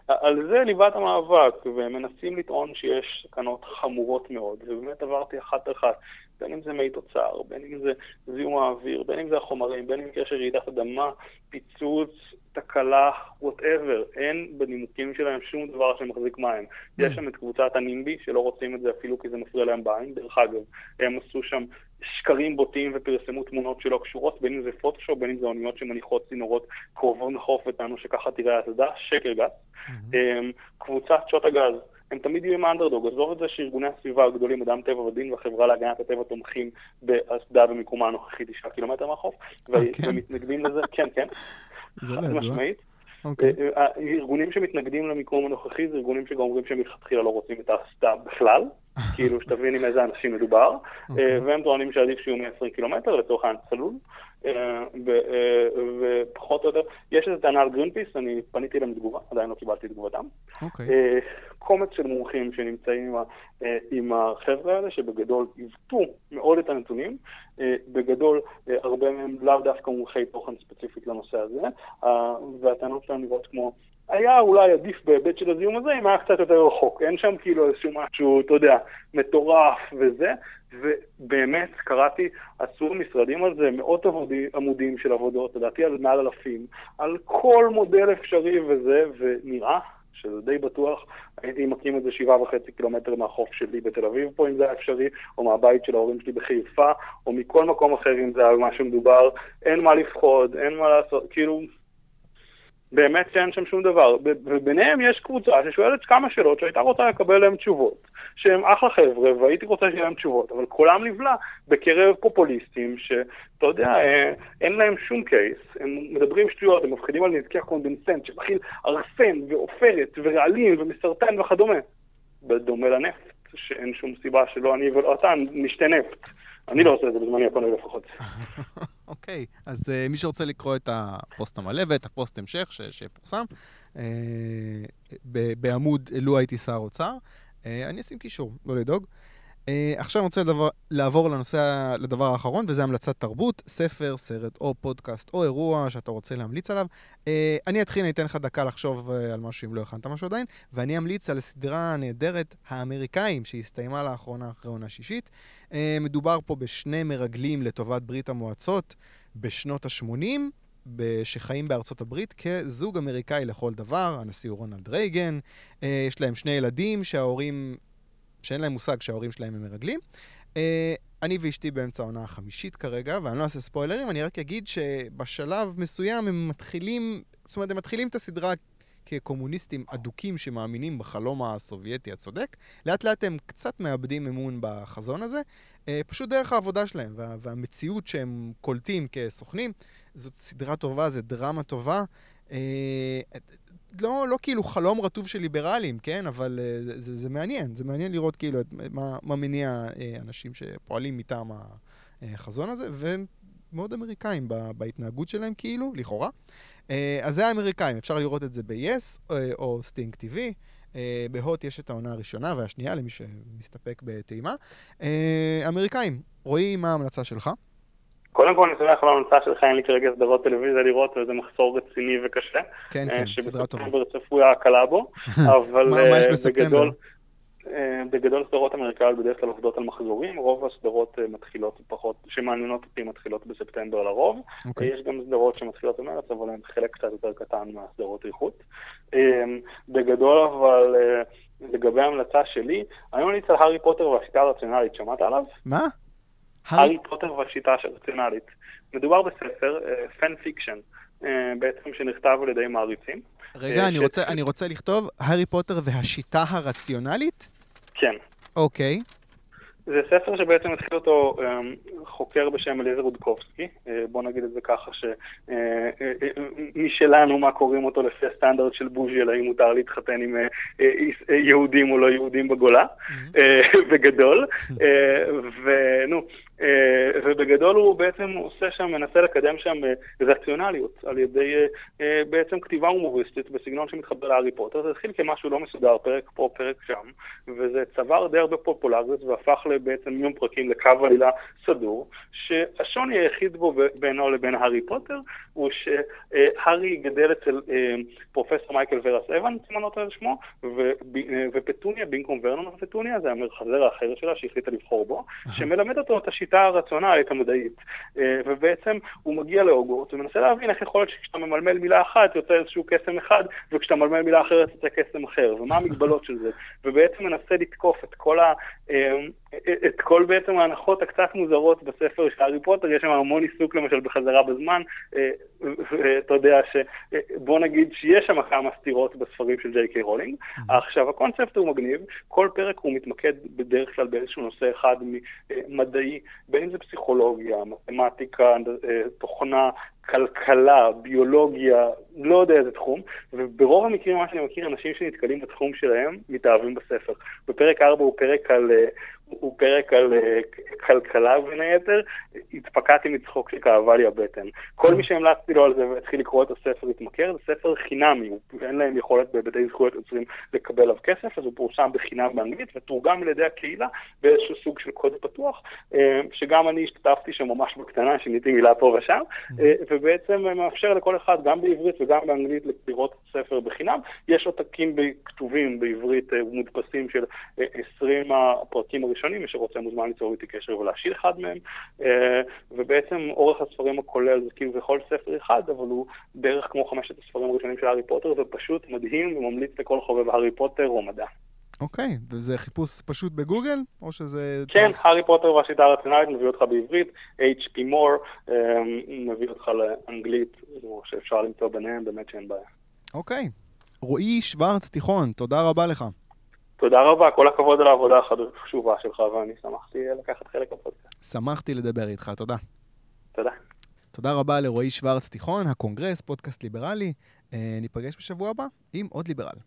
ועל זה ליבת המאבק, ומנסים לטעון שיש סכנות חמורות מאוד, ובאמת עברתי אחת אחת, בין אם זה מי תוצר, בין אם זה זיהום האוויר, בין אם זה החומרים, בין אם קשר רעידת אדמה, פיצוץ, תקלה, whatever, אין בנימוקים שלהם שום דבר שמחזיק מים. Mm. יש שם את קבוצת ה-NIMBY, שלא רוצים את זה אפילו כי זה מפריע להם בעין. דרך אגב, הם עשו שם שקרים בוטים ופרסמו תמונות שלא קשורות, בין אם זה פוטושופ, בין אם זה אוניות שמניחות צינורות קרובות לחוף וטענו שככה תראה האסדה, שקר גס. Mm-hmm. קבוצת שוט הגז, הם תמיד יהיו עם האנדרדוג, עזוב את זה שארגוני הסביבה הגדולים, אדם טבע ודין והחברה להגנת הטבע תומכים באסדה במיקומה הנוכחי תשעה קילומטר מהחוף, okay. אה, כן. ומתנגדים לזה, כן, כן, זה לא ידוע. משמעית. אוקיי. אה, אה, ארגונים שמתנגדים למיקום הנוכחי זה ארגונים שגם אומרים שהם מלכתחילה לא רוצים את האסדה בכלל, כאילו שתבין עם איזה אנשים מדובר, אוקיי. והם טוענים שעדיף שיהיו 120 קילומטר לצורך העניין צלול. אה, ופחות או יותר, יש איזה טענה על גרינפיס, אני פניתי להם תגובה, עדיין לא קיבלתי תגובתם. אוקיי. קומץ של מומחים שנמצאים עם החבר'ה האלה, שבגדול עיוותו מאוד את הנתונים, בגדול הרבה מהם לאו דווקא מומחי תוכן ספציפית לנושא הזה, והטענות שלהם נראות כמו... היה אולי עדיף בהיבט של הזיהום הזה אם היה קצת יותר רחוק. אין שם כאילו איזשהו משהו, אתה יודע, מטורף וזה, ובאמת, קראתי, עשו משרדים על זה מאות עמודים של עבודות, לדעתי על מעל אלפים, על כל מודל אפשרי וזה, ונראה שזה די בטוח, הייתי מקים את זה שבעה וחצי קילומטר מהחוף שלי בתל אביב פה, אם זה היה אפשרי, או מהבית של ההורים שלי בחיפה, או מכל מקום אחר אם זה היה מה שמדובר. אין מה לפחוד, אין מה לעשות, כאילו... באמת שאין שם שום דבר. וביניהם יש קבוצה ששואלת כמה שאלות שהייתה רוצה לקבל להם תשובות, שהם אחלה חבר'ה והייתי רוצה שיהיה להם תשובות, אבל קולם נבלע בקרב פופוליסטים שאתה יודע, אה, אין להם שום קייס, הם מדברים שטויות, הם מפחידים על נזקי הקונדנסנט שמכיל ארסן ועופרת ורעלים ומסרטן וכדומה. בדומה לנפט, שאין שום סיבה שלא אני ולא אתה נשתה נפט. אני לא עושה את זה בזמני הפנוי לפחות. אוקיי, אז uh, מי שרוצה לקרוא את הפוסט המלא ואת הפוסט המשך שיפורסם, uh, בעמוד לו הייתי שר אוצר, uh, אני אשים קישור, לא לדאוג. Uh, עכשיו אני רוצה לדבר, לעבור לנושא, לדבר האחרון, וזה המלצת תרבות, ספר, סרט או פודקאסט או אירוע שאתה רוצה להמליץ עליו. Uh, אני אתחיל, אני אתן לך דקה לחשוב uh, על משהו אם לא הכנת משהו עדיין, ואני אמליץ על סדרה נהדרת, האמריקאים, שהסתיימה לאחרונה אחרי עונה שישית. Uh, מדובר פה בשני מרגלים לטובת ברית המועצות בשנות ה-80. שחיים בארצות הברית כזוג אמריקאי לכל דבר, הנשיא הוא רונלד רייגן, יש להם שני ילדים שההורים שאין להם מושג שההורים שלהם הם מרגלים. Uh, אני ואשתי באמצע העונה החמישית כרגע, ואני לא אעשה ספוילרים, אני רק אגיד שבשלב מסוים הם מתחילים, זאת אומרת, הם מתחילים את הסדרה כקומוניסטים אדוקים שמאמינים בחלום הסובייטי הצודק. לאט לאט הם קצת מאבדים אמון בחזון הזה, uh, פשוט דרך העבודה שלהם וה, והמציאות שהם קולטים כסוכנים. זאת סדרה טובה, זו דרמה טובה. Uh, לא, לא כאילו חלום רטוב של ליברלים, כן? אבל uh, זה, זה מעניין, זה מעניין לראות כאילו את, מה, מה מניע uh, אנשים שפועלים מטעם החזון הזה, והם מאוד אמריקאים בהתנהגות שלהם כאילו, לכאורה. אז זה האמריקאים, אפשר לראות את זה ב-yes או סטינג TV. בהוט יש את העונה הראשונה והשנייה, למי שמסתפק בטעימה. אמריקאים, רועי, מה ההמלצה שלך? קודם כל אני שמח על ההמלצה שלך, אין לי כרגע סדרות טלוויזיה לראות, וזה מחסור רציני וקשה. כן, כן, סדרה טובה. שבספטמבר צפויה בו, אבל מה יש אה, בספטמבר? אה, בגדול סדרות אמריקאיות בדרך כלל עובדות על מחזורים, רוב הסדרות אה, מתחילות פחות, שמעניינות אותי מתחילות בספטמבר לרוב. Okay. אוקיי. יש גם סדרות שמתחילות במרץ, אבל הן חלק קצת יותר קטן מהסדרות איכות. בגדול אבל, לגבי ההמלצה שלי, אני ממליץ על הארי פוטר והשיטה הרציונלית, שמעת עליו? מה? הארי פוטר והשיטה הרציונלית. מדובר בספר, fan uh, fiction, בעצם שנכתב על ידי מעריצים. רגע, אני, ש... רוצה, אני רוצה לכתוב הארי פוטר והשיטה הרציונלית? כן. אוקיי. זה ספר שבעצם התחיל אותו חוקר בשם אליעזר יודקובסקי, בוא נגיד את זה ככה שמשלנו מה קוראים אותו לפי הסטנדרט של בוז'י, אלא אם מותר להתחתן עם יהודים או לא יהודים בגולה, mm-hmm. בגדול, ונו, אה, ובגדול הוא בעצם עושה שם, מנסה לקדם שם אה, רציונליות על ידי אה, בעצם כתיבה הומוריסטית בסגנון שמתחבר להארי פוטר. זה התחיל כמשהו לא מסודר, פרק פה, פרק שם, וזה צבר די הרבה פופולריות והפך בעצם מיום פרקים לקו עלילה סדור, שהשוני היחיד בו בינו לבין הארי פוטר הוא שהארי גדל אצל פרופסור מייקל ורס אבן, סימנו אותו שמו, ופטוניה, במקום ורנון ופטוניה, זה המחזר האחר שלה שהחליטה לבחור בו, שמלמד אותו את השיטה השיטה הרציונלית המדעית. אה, ובעצם הוא מגיע להוגוורטס ומנסה להבין איך יכול להיות שכשאתה ממלמל מילה אחת יוצא איזשהו קסם אחד, וכשאתה ממלמל מילה אחרת יוצא קסם אחר, ומה המגבלות של זה. ובעצם מנסה לתקוף את כל ה... אה, את כל בעצם ההנחות הקצת מוזרות בספר של הארי פוטר, יש שם המון עיסוק למשל בחזרה בזמן, אה, ואתה יודע שבוא נגיד שיש שם כמה סתירות בספרים של ג'יי קיי רולינג. עכשיו, הקונספט הוא מגניב, כל פרק הוא מתמקד בדרך כלל באיזשהו נושא אחד מדעי, בין אם זה פסיכולוגיה, מתמטיקה, אה, תוכנה, כלכלה, ביולוגיה, לא יודע איזה תחום, וברוב המקרים, מה שאני מכיר, אנשים שנתקלים בתחום שלהם מתאהבים בספר. בפרק 4 הוא פרק על אה, הוא פרק על uh, כלכלה בין היתר, התפקעתי מצחוק שכאבה לי הבטן. כל מי שהמלצתי לו על זה והתחיל לקרוא את הספר התמכר, זה ספר חינמי, אין להם יכולת בהיבטי זכויות יוצרים לקבל עליו כסף, אז הוא פורסם בחינם באנגלית ותורגם על ידי הקהילה באיזשהו סוג של קוד פתוח, uh, שגם אני השתתפתי שם ממש בקטנה, שיניתי מילה פה ושם, uh, ובעצם מאפשר לכל אחד, גם בעברית וגם באנגלית, לראות את הספר בחינם. יש עותקים כתובים בעברית מודפסים של 20 הפרקים הראשונים. ראשונים, מי שרוצה מוזמן ליצור איתי קשר ולהשאיר אחד מהם, אה, ובעצם אורך הספרים הכולל זה כאילו בכל ספר אחד, אבל הוא בערך כמו חמשת הספרים הראשונים של הארי פוטר, ופשוט מדהים וממליץ לכל חובב הארי פוטר או מדע. אוקיי, okay, וזה חיפוש פשוט בגוגל, או שזה... כן, צריך... הארי פוטר והשיטה הרציונלית מביא אותך בעברית, HP More אה, מביא אותך לאנגלית, או שאפשר למצוא ביניהם, באמת שאין בעיה. אוקיי. Okay. רועי שוורץ תיכון, תודה רבה לך. תודה רבה, כל הכבוד על העבודה החשובה שלך, ואני שמחתי לקחת חלק בפודקאסט. שמחתי לדבר איתך, תודה. תודה. תודה רבה לרועי שוורץ תיכון, הקונגרס, פודקאסט ליברלי. אה, ניפגש בשבוע הבא עם עוד ליברל.